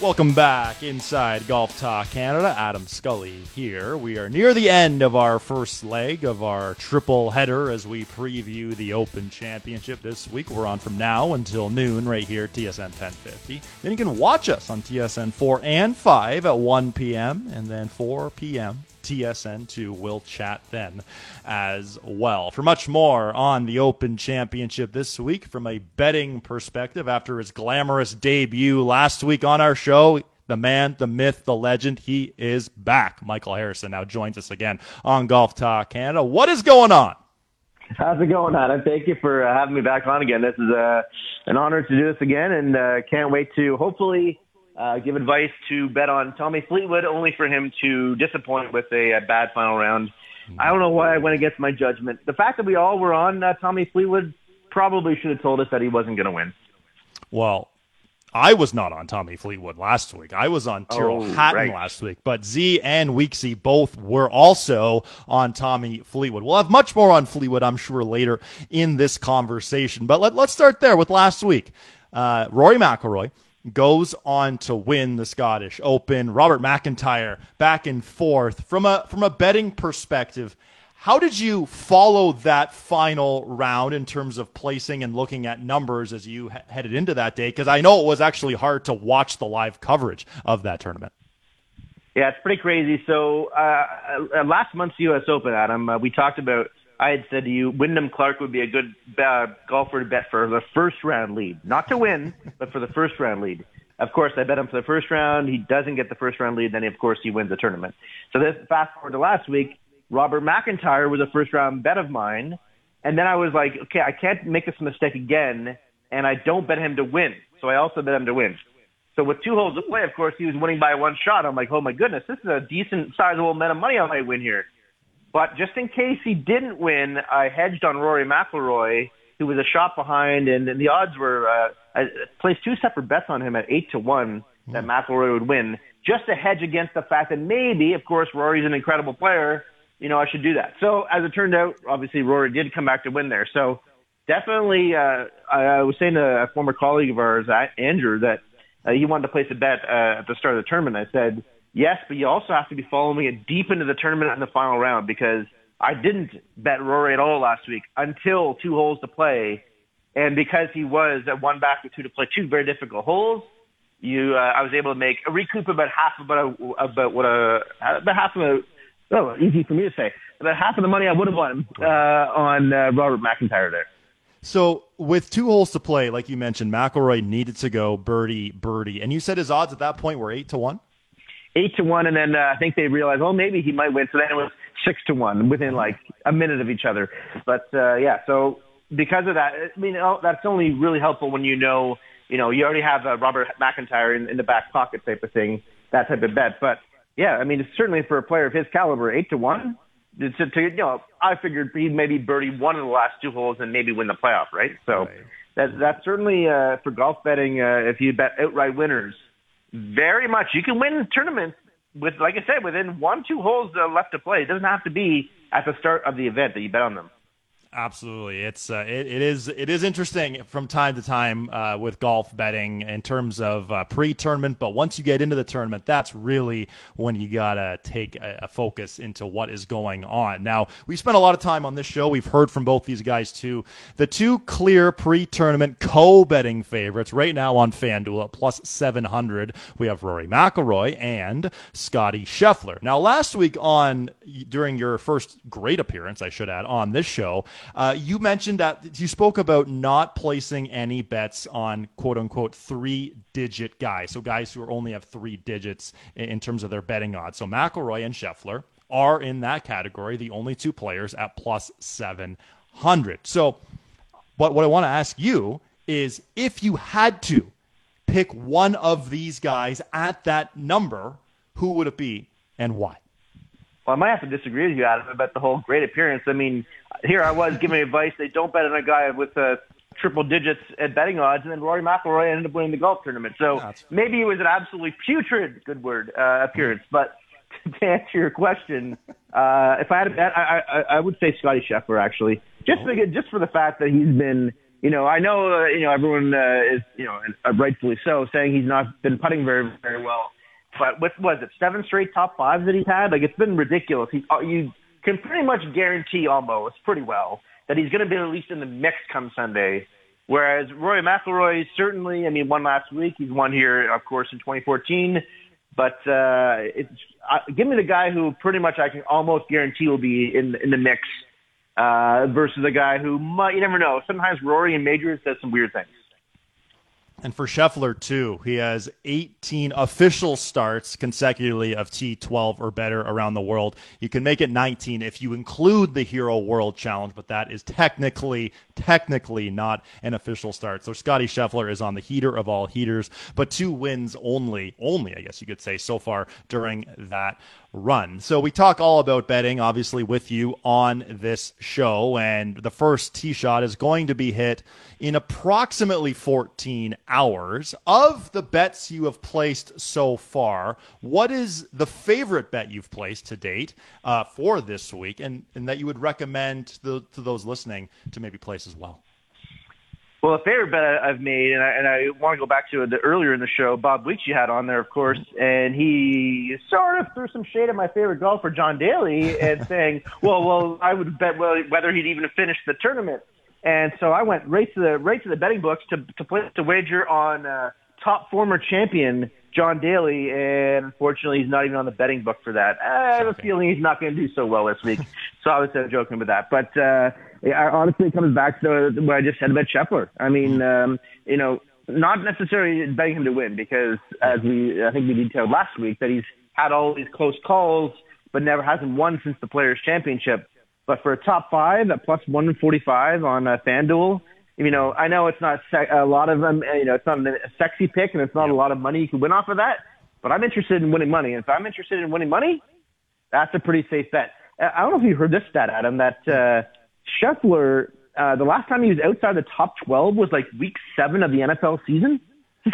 Welcome back inside Golf Talk Canada. Adam Scully here. We are near the end of our first leg of our triple header as we preview the Open Championship this week. We're on from now until noon right here TSN 1050. Then you can watch us on TSN 4 and 5 at 1 p.m. and then 4 p.m. TSN2 will chat then as well. For much more on the Open Championship this week from a betting perspective after his glamorous debut last week on our show, the man, the myth, the legend, he is back. Michael Harrison now joins us again on Golf Talk Canada. What is going on? How's it going, Adam? Thank you for uh, having me back on again. This is uh, an honor to do this again, and uh, can't wait to hopefully uh, give advice to bet on Tommy Fleetwood, only for him to disappoint with a, a bad final round. I don't know why I went against my judgment. The fact that we all were on uh, Tommy Fleetwood probably should have told us that he wasn't going to win. Well, I was not on Tommy Fleetwood last week. I was on Tyrrell Oh, Hatton right. last week, but Z and Weeksy both were also on Tommy Fleetwood. We'll have much more on Fleetwood, I'm sure, later in this conversation. But let, let's start there with last week. Uh, Rory McIlroy goes on to win the Scottish Open. Robert McIntyre back and forth from a from a betting perspective. How did you follow that final round in terms of placing and looking at numbers as you he- headed into that day? Because I know it was actually hard to watch the live coverage of that tournament. Yeah, it's pretty crazy. So uh, uh, last month's U.S. Open, Adam, uh, we talked about. I had said to you, Wyndham Clark would be a good uh, golfer to bet for the first round lead, not to win, but for the first round lead. Of course, I bet him for the first round. He doesn't get the first round lead, then of course he wins the tournament. So this fast forward to last week, Robert McIntyre was a first round bet of mine, And then I was like, okay, I can't make this mistake again, and I don't bet him to win. So I also bet him to win. So with two holes to play, of course, he was winning by one shot. I'm like, oh my goodness, this is a decent sizable amount of money I might win here. But just in case he didn't win, I hedged on Rory McIlroy, who was a shot behind, and, and the odds were uh, I placed two separate bets on him at eight to one that McIlroy would win, just to hedge against the fact that maybe, of course, Rory's an incredible player. You know, I should do that. So as it turned out, obviously Rory did come back to win there. So definitely, uh, I, I was saying to a former colleague of ours, Andrew, that uh, he wanted to place a bet uh, at the start of the tournament. I said, yes, but you also have to be following it deep into the tournament in the final round because I didn't bet Rory at all last week until two holes to play. And because he was at one back with two to play, two very difficult holes, you, uh, I was able to make a recoup about half about a, about what a about half of a oh easy for me to say about half of the money I would have won uh, on uh, Robert McIntyre there. So with two holes to play, like you mentioned, McIlroy needed to go birdie, birdie, and you said his odds at that point were eight to one. Eight to one, and then uh, I think they realized, oh, maybe he might win. So then it was six to one within like a minute of each other. But uh, yeah, so because of that, I mean, oh, that's only really helpful when you know, you know, you already have uh, Robert McIntyre in, in the back pocket type of thing, that type of bet. But yeah, I mean, it's certainly for a player of his caliber, eight to one to, to you know, I figured he'd maybe birdie one of the last two holes and maybe win the playoff, right? So right. that that's certainly uh, for golf betting. Uh, if you bet outright winners, very much you can win tournaments with, like I said, within one two holes uh, left to play. It doesn't have to be at the start of the event that you bet on them. Absolutely, it's uh, it, it is it is interesting from time to time uh, with golf betting in terms of uh, pre-tournament, but once you get into the tournament, that's really when you gotta take a, a, focus into what is going on. Now, we spent a lot of time on this show. We've heard from both these guys too. The two clear pre-tournament co-betting favorites right now on FanDuel at plus seven hundred. We have Rory McIlroy and Scottie Scheffler. Now, last week on during your first great appearance, I should add on this show. Uh, you mentioned that you spoke about not placing any bets on quote unquote three digit guys. So guys who only have three digits in, terms of their betting odds. So McIlroy and Scheffler are in that category, the only two players at plus 700. So, but what I want to ask you is if you had to pick one of these guys at that number, who would it be and why? Well, I might have to disagree with you, Adam, about the whole great appearance. I mean, here I was giving advice. They don't bet on a guy with uh, triple digits at betting odds, and then Rory McIlroy ended up winning the golf tournament. So maybe it was an absolutely putrid, good word, uh, appearance. But to answer your question, uh, if I had to bet, I, I, I would say Scottie Scheffler actually, just because, just for the fact that he's been. You know, I know, uh, you know, everyone uh, is, you know, uh, rightfully so, saying he's not been putting very, very well. But with was it seven straight top fives that he's had? Like it's been ridiculous. He, uh, you can pretty much guarantee almost pretty well that he's going to be at least in the mix come Sunday. Whereas Rory McIlroy certainly, I mean, won last week. He's won here, of course, in 2014. But uh, it's uh, give me the guy who pretty much I can almost guarantee will be in in the mix uh, versus a guy who might you never know. Sometimes Rory in majors does some weird things. And for Scheffler, too, he has 18 official starts consecutively of T12 or better around the world. You can make it 19 if you include the Hero World Challenge, but that is technically, technically not an official start. So Scottie Scheffler is on the heater of all heaters, but two wins only, only, I guess you could say, so far during that run. So we talk all about betting, obviously, with you on this show. And the first tee shot is going to be hit in approximately 14 hours. Of the bets you have placed so far, what is the favorite bet you've placed to date uh, for this week and, and that you would recommend to, to those listening to maybe place as well? Well, a favorite bet I've made, and I, and I want to go back to the earlier in the show, Bob Weeks you had on there, of course, and he sort of threw some shade at my favorite golfer, John Daly, and saying, "Well, well, I would bet well, whether he'd even finish the tournament." And so I went right to the right to the betting books to to place to wager on uh, top former champion John Daly, and unfortunately, he's not even on the betting book for that. I have a feeling he's not going to do so well this week. so I was uh, joking with that, but. uh yeah, honestly, it comes back to what I just said about Scheffler. I mean, mm-hmm. um, you know, not necessarily betting him to win because, as we I think we detailed last week, that he's had all these close calls, but never hasn't won since the Players Championship. But for a top five at plus 145 on uh, FanDuel, you know, I know it's not se- a lot of them, you know, it's not a sexy pick and it's not a lot of money you can win off of that, but I'm interested in winning money. And if I'm interested in winning money, that's a pretty safe bet. Uh, I don't know if you heard this stat, Adam, that uh, Scheffler, uh, the last time he was outside the top 12 was like week seven of the NFL season.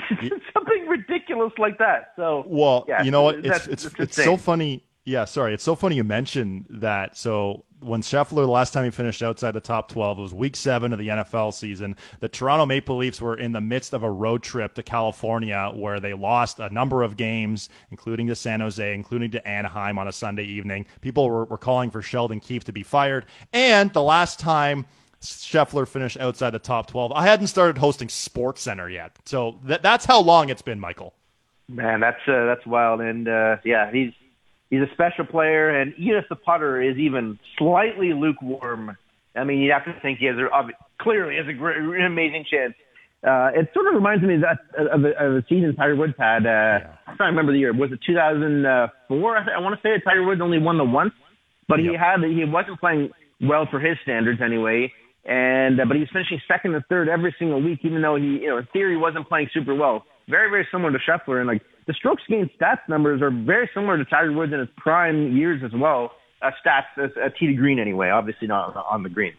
Something ridiculous like that. So, Well, yeah, you know what? It's it's that's it's so funny. Yeah, sorry. It's so funny you mentioned that. So when Scheffler the last time he finished outside the top 12, it was week 7 of the NFL season. The Toronto Maple Leafs were in the midst of a road trip to California where they lost a number of games, including to San Jose, including to Anaheim on a Sunday evening. People were, were calling for Sheldon Keefe to be fired. And the last time Scheffler finished outside the top 12, I hadn't started hosting Sports Center yet. So that, that's how long it's been, Michael. Man, that's uh, that's wild, and uh, yeah, he's he's a special player, and even if the putter is even slightly lukewarm, I mean, you have to think he has a, clearly has a great, an amazing chance. Uh, it sort of reminds me of, that, of, a, of a season Tiger Woods had. Uh, I'm trying to remember the year. Was it 2004? I, th- I want to say it. Tiger Woods only won the once, but he had he wasn't playing well for his standards anyway. And uh, but he was finishing second and third every single week, even though he, you know, in theory wasn't playing super well. Very, very similar to Scheffler, and like the strokes gained stats numbers are very similar to Tiger Woods in his prime years as well. Uh, stats, uh, uh, tee to green anyway, obviously not on the green.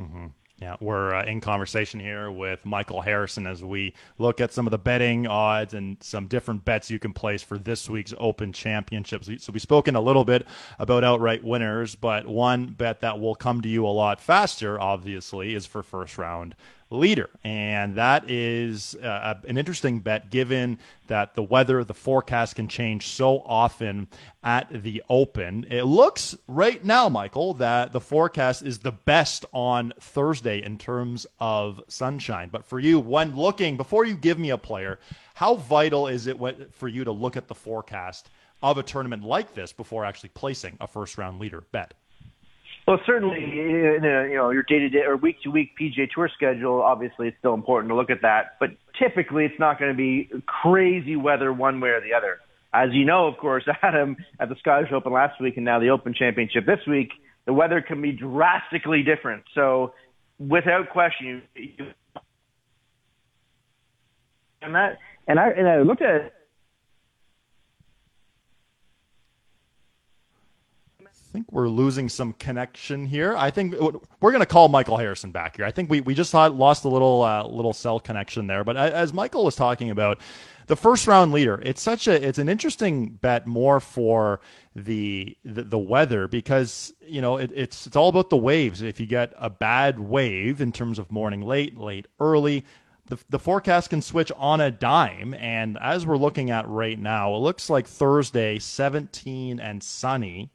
Mm-hmm. Yeah, we're uh, in conversation here with Michael Harrison as we look at some of the betting odds and some different bets you can place for this week's Open Championships. So we've spoken a little bit about outright winners, but one bet that will come to you a lot faster, obviously, is for first round leader. And that is uh, an interesting bet given that the weather, the forecast can change so often at the Open. It looks right now, Michael, that the forecast is the best on Thursday in terms of sunshine. But for you, when looking, before you give me a player, how vital is it for you to look at the forecast of a tournament like this before actually placing a first round leader bet? Well, certainly, in a, you know, your day-to-day or week-to-week PGA Tour schedule, obviously it's still important to look at that. But typically, it's not going to be crazy weather one way or the other. As you know, of course, Adam, at the Scottish Open last week and now the Open Championship this week, the weather can be drastically different. So, without question, you, you and that, and I and I looked at it. I think we're losing some connection here. I think we're going to call Michael Harrison back here. I think we, we just lost a little uh, little cell connection there. But as Michael was talking about, the first round leader, it's such a it's an interesting bet more for the the, the weather because you know it, it's it's all about the waves. If you get a bad wave in terms of morning late, late early, the, the forecast can switch on a dime. And as we're looking at right now, it looks like Thursday, 17 and sunny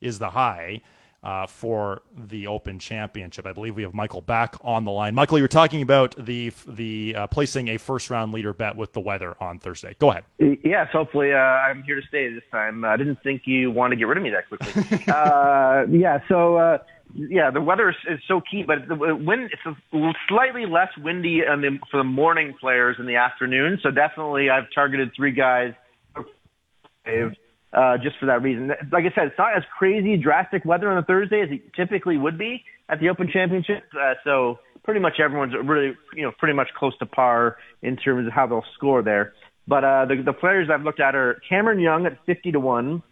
is the high uh, for the Open Championship. I believe we have Michael back on the line. Michael, you're talking about the the uh, placing a first round leader bet with the weather on Thursday. Go ahead. Yes, hopefully uh, I'm here to stay this time. I didn't think you wanted to get rid of me that quickly. uh, yeah, so uh, yeah, the weather is, is so key, but the wind it's a slightly less windy the, for the morning players in the afternoon. So definitely, I've targeted three guys. Uh, just for that reason. Like I said, it's not as crazy drastic weather on a Thursday as it typically would be at the Open Championship. Uh, so pretty much everyone's really, you know, pretty much close to par in terms of how they'll score there. But uh, the, the players I've looked at are Cameron Young at 50 to one.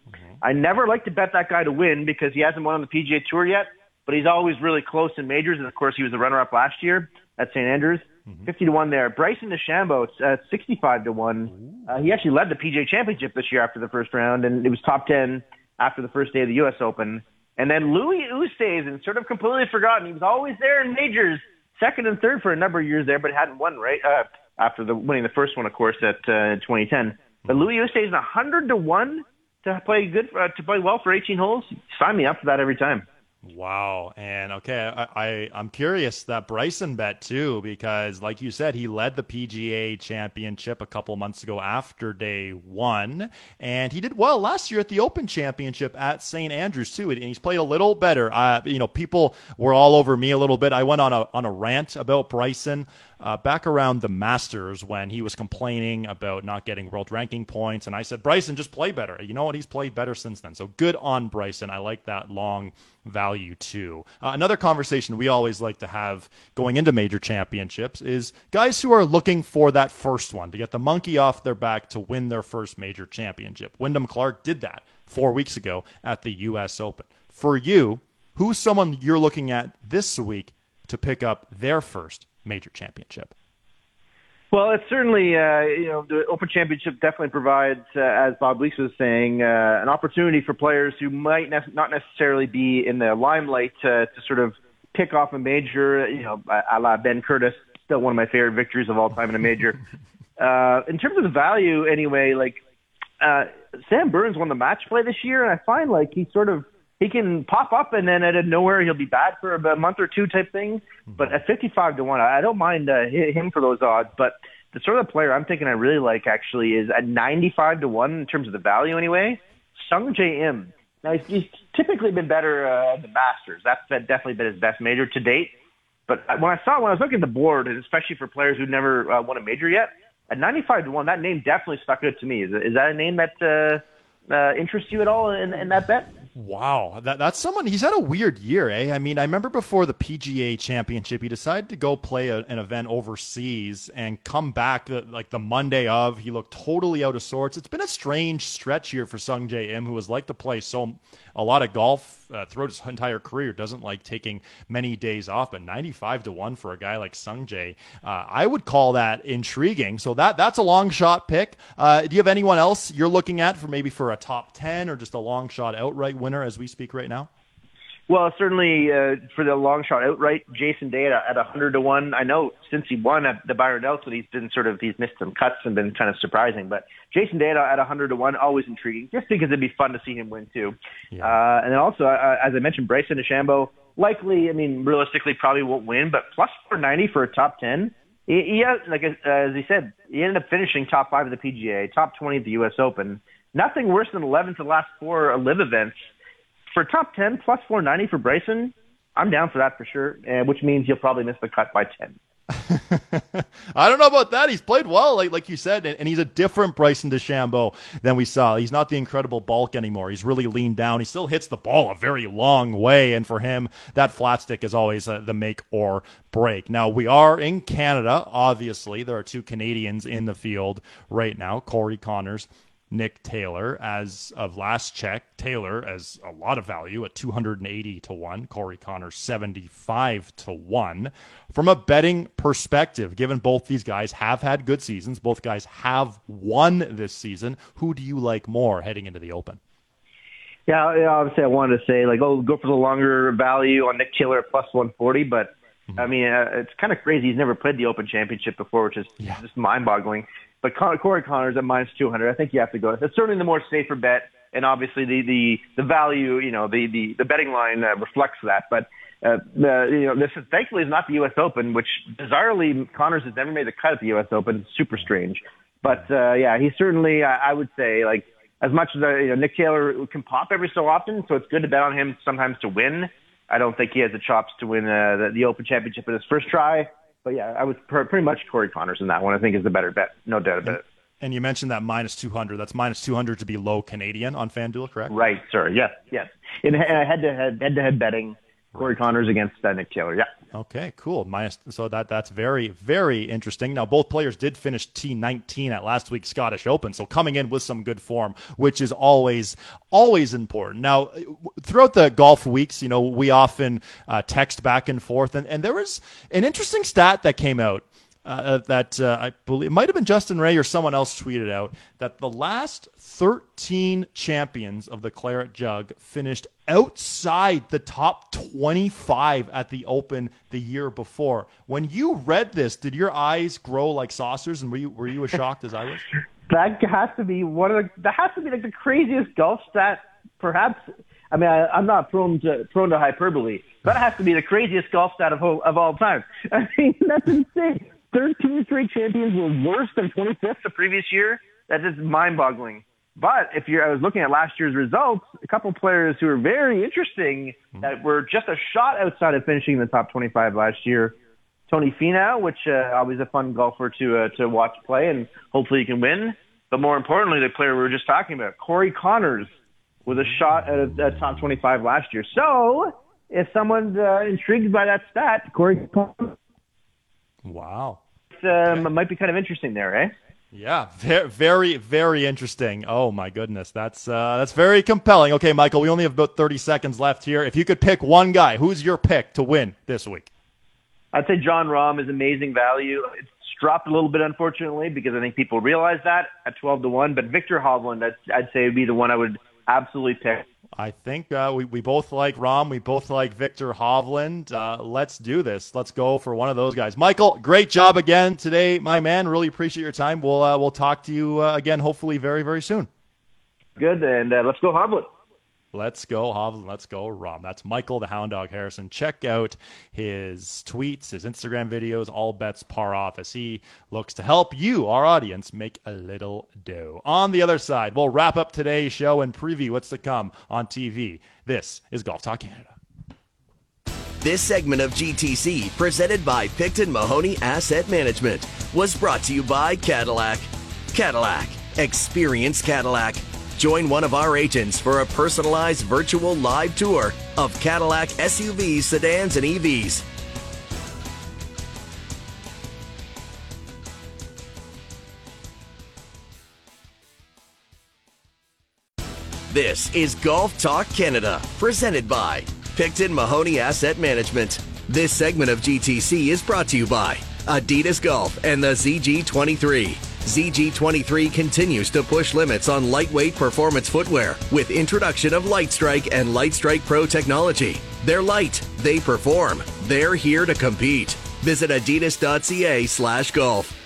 I never like to bet that guy to win because he hasn't won on the PGA Tour yet, but he's always really close in majors. And of course, he was the runner-up last year at St. Andrews. 50 to 1 there. Bryson DeChambeau at 65 to 1. Uh, he actually led the PGA Championship this year after the first round, and it was top 10 after the first day of the U.S. Open. And then Louis Oosthuizen, and sort of completely forgotten. He was always there in majors, second and third for a number of years there, but hadn't won, right? Uh, after the winning the first one, of course, at uh, 2010. But Louis Oosthuizen, 100 to 1 to play good, uh, to play well for 18 holes. Sign me up for that every time. Wow. And okay, I, I I'm curious that Bryson bet too because like you said he led the PGA championship a couple months ago after day 1 and he did well last year at the Open Championship at St Andrews too and he's played a little better. Uh, you know, people were all over me a little bit. I went on a on a rant about Bryson uh, back around the Masters when he was complaining about not getting world ranking points. And I said, Bryson, just play better. You know what? He's played better since then. So good on Bryson. I like that long value too. Uh, another conversation we always like to have going into major championships is guys who are looking for that first one to get the monkey off their back to win their first major championship. Wyndham Clark did that four weeks ago at the U.S. Open. For you, who's someone you're looking at this week to pick up their first major championship? Well, it's certainly, uh, you know, the Open Championship definitely provides, uh, as Bob Weeks was saying, uh, an opportunity for players who might ne- not necessarily be in the limelight to, to sort of pick off a major, you know, a la Ben Curtis, still one of my favorite victories of all time in a major. uh, in terms of the value, anyway, like, uh, Sam Burns won the match play this year, and I find like he sort of he can pop up and then out of nowhere he'll be bad for a month or two type thing. But at 55 to one, I don't mind uh, him for those odds. But the sort of player I'm thinking I really like actually is at 95 to one in terms of the value anyway. Sungjae Im. Now he's, he's typically been better uh, at the Masters. That's definitely been his best major to date. But when I saw when I was looking at the board, and especially for players who never uh, won a major yet, at 95 to one, that name definitely stuck out to me. Is, is that a name that uh, uh, interests you at all in, in that bet? Wow, that that's someone. He's had a weird year, eh? I mean, I remember before the PGA Championship, he decided to go play a, an event overseas and come back the, like the Monday of. He looked totally out of sorts. It's been a strange stretch here for Sungjae Im, who has liked to play so a lot of golf uh, throughout his entire career. Doesn't like taking many days off, but 95 to one for a guy like Sungjae, uh, I would call that intriguing. So that that's a long shot pick. Uh, do you have anyone else you're looking at for maybe for a top 10 or just a long shot outright winner as we speak right now? Well, certainly uh, for the long shot outright, Jason Day at, at 100 to 1. I know since he won at the Byron Nelson, he's been sort of, he's missed some cuts and been kind of surprising. But Jason Day at, at 100 to 1, always intriguing, just because it'd be fun to see him win too. Yeah. Uh, and then also, uh, as I mentioned, Bryson DeChambeau, likely, I mean, realistically probably won't win, but plus 490 for a top 10. He, he like uh, as he said, he ended up finishing top five of the PGA, top 20 at the U.S. Open. Nothing worse than 11th the last four LIV events for top 10 plus 490 for Bryson, I'm down for that for sure, which means you'll probably miss the cut by 10. I don't know about that. He's played well, like like you said, and, and, he's a different Bryson DeChambeau than we saw. He's not the incredible bulk anymore. He's really leaned down. He still hits the ball a very long way, and for him, that flat stick is always uh, the make or break. Now we are in Canada. Obviously, there are two Canadians in the field right now: Corey Conners Nick Taylor as of last check. Taylor as a lot of value at 280 to 1. Corey Connor 75 to 1. From a betting perspective, given both these guys have had good seasons, both guys have won this season, who do you like more heading into the Open? Yeah, obviously I wanted to say like, oh, go for the longer value on Nick Taylor at plus 140, but mm-hmm. I mean, uh, it's kind of crazy. He's never played the Open Championship before, which is yeah. just mind-boggling. But Corey Conners at minus 200, I think you have to go. It's certainly the more safer bet, and obviously the the the value, you know, the the the betting line uh, reflects that. But uh, the, you know, this is thankfully is not the U.S. Open, which bizarrely Conners has never made the cut at the U.S. Open. Super strange, but uh, yeah, he certainly I, I would say like as much as uh, you know Nick Taylor can pop every so often, so it's good to bet on him sometimes to win. I don't think he has the chops to win uh, the, the Open Championship in his first try but yeah, I was pretty much Corey Conners in that one. I think is the better bet, no doubt about it. And you mentioned that minus 200. That's minus 200 to be low Canadian on FanDuel, correct? Right, sir. Yes, yes. In head to head, head to head betting, Corey Conners against uh, Nick Taylor. Yeah. Okay, cool. Minus, so that that's very very interesting. Now both players did finish T19 at last week's Scottish Open, so coming in with some good form, which is always always important. Now throughout the golf weeks, you know, we often uh, text back and forth, and and there was an interesting stat that came out uh, that uh, I believe it might have been Justin Ray or someone else tweeted out that the last 13 champions of the Claret Jug finished outside the top 25 at the Open the year before. When you read this, did your eyes grow like saucers, and were you were you as shocked as I was? That has to be one of the that has to be like the craziest golf stat, perhaps. I mean, I, I'm not prone to prone to hyperbole. That has to be the craziest golf stat of of all time. I mean, that's insane. 13 straight champions were worse than 25th the previous year. That is mind-boggling. But if you're, I was looking at last year's results, a couple players who were very interesting mm-hmm. that were just a shot outside of finishing in the top 25 last year. Tony Finau, which uh, always a fun golfer to uh, to watch play, and hopefully he can win. But more importantly, the player we were just talking about, Corey Conners, with a shot at a, a top 25 last year. So if someone's uh, intrigued by that stat, Corey Conners Wow. Um, might be kind of interesting there, eh? Yeah, very, very, interesting. Oh my goodness, that's uh, that's very compelling. Okay, Michael, we only have about thirty seconds left here. If you could pick one guy, who's your pick to win this week? I'd say Jon Rahm is amazing value. It's dropped a little bit, unfortunately, because I think people realize that at 12 to 1. But Viktor Hovland, I'd, I'd say would be the one I would absolutely pick. I think uh, we, we both like Rahm. We both like Viktor Hovland. Uh, let's do this. Let's go for one of those guys. Michael, great job again today, my man. Really appreciate your time. We'll uh, we'll talk to you uh, again, hopefully very very soon. Good, and uh, let's go Hovland. Let's go Hovland. Let's go Rahm. That's Michael the Hound Dog Harrison. Check out his tweets, his Instagram videos. All bets par off as he looks to help you, our audience, make a little dough. On the other side, we'll wrap up today's show and preview what's to come on TV. This is Golf Talk Canada. This segment of GTC, presented by Picton Mahoney Asset Management, was brought to you by Cadillac. Cadillac. Experience Cadillac. Join one of our agents for a personalized virtual live tour of Cadillac SUVs, sedans, and EVs. This is Golf Talk Canada, presented by Picton Mahoney Asset Management. This segment of GTC is brought to you by Adidas Golf and the ZG23. ZG23 continues to push limits on lightweight performance footwear with introduction of Lightstrike and Lightstrike Pro technology. They're light, they perform, they're here to compete. Visit adidas.ca slash golf.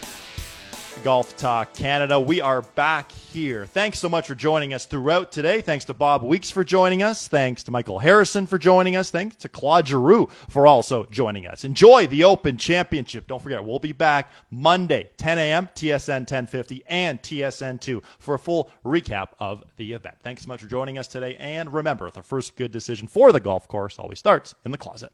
Golf Talk Canada. We are back here. Thanks so much for joining us throughout today. Thanks to Bob Weeks for joining us. Thanks to Michael Harrison for joining us. Thanks to Claude Giroux for also joining us. Enjoy the Open Championship. Don't forget, we'll be back Monday, 10 a.m., TSN 1050 and TSN 2 for a full recap of the event. Thanks so much for joining us today. And remember, the first good decision for the golf course always starts in the closet.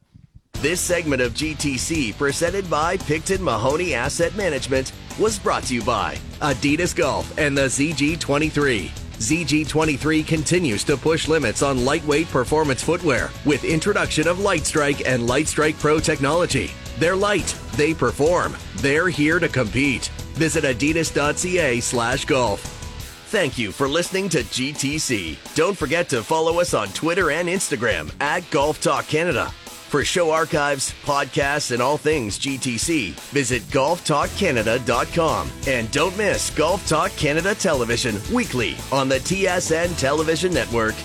This segment of GTC, presented by Picton Mahoney Asset Management, was brought to you by Adidas Golf and the ZG23. ZG23 continues to push limits on lightweight performance footwear with introduction of Light Strike and Light Strike Pro technology. They're light, they perform, they're here to compete. Visit adidas.ca slash golf. Thank you for listening to GTC. Don't forget to follow us on Twitter and Instagram at Golf Talk Canada. For show archives, podcasts, and all things GTC, visit golftalkcanada.com. And don't miss Golf Talk Canada Television weekly on the TSN Television Network.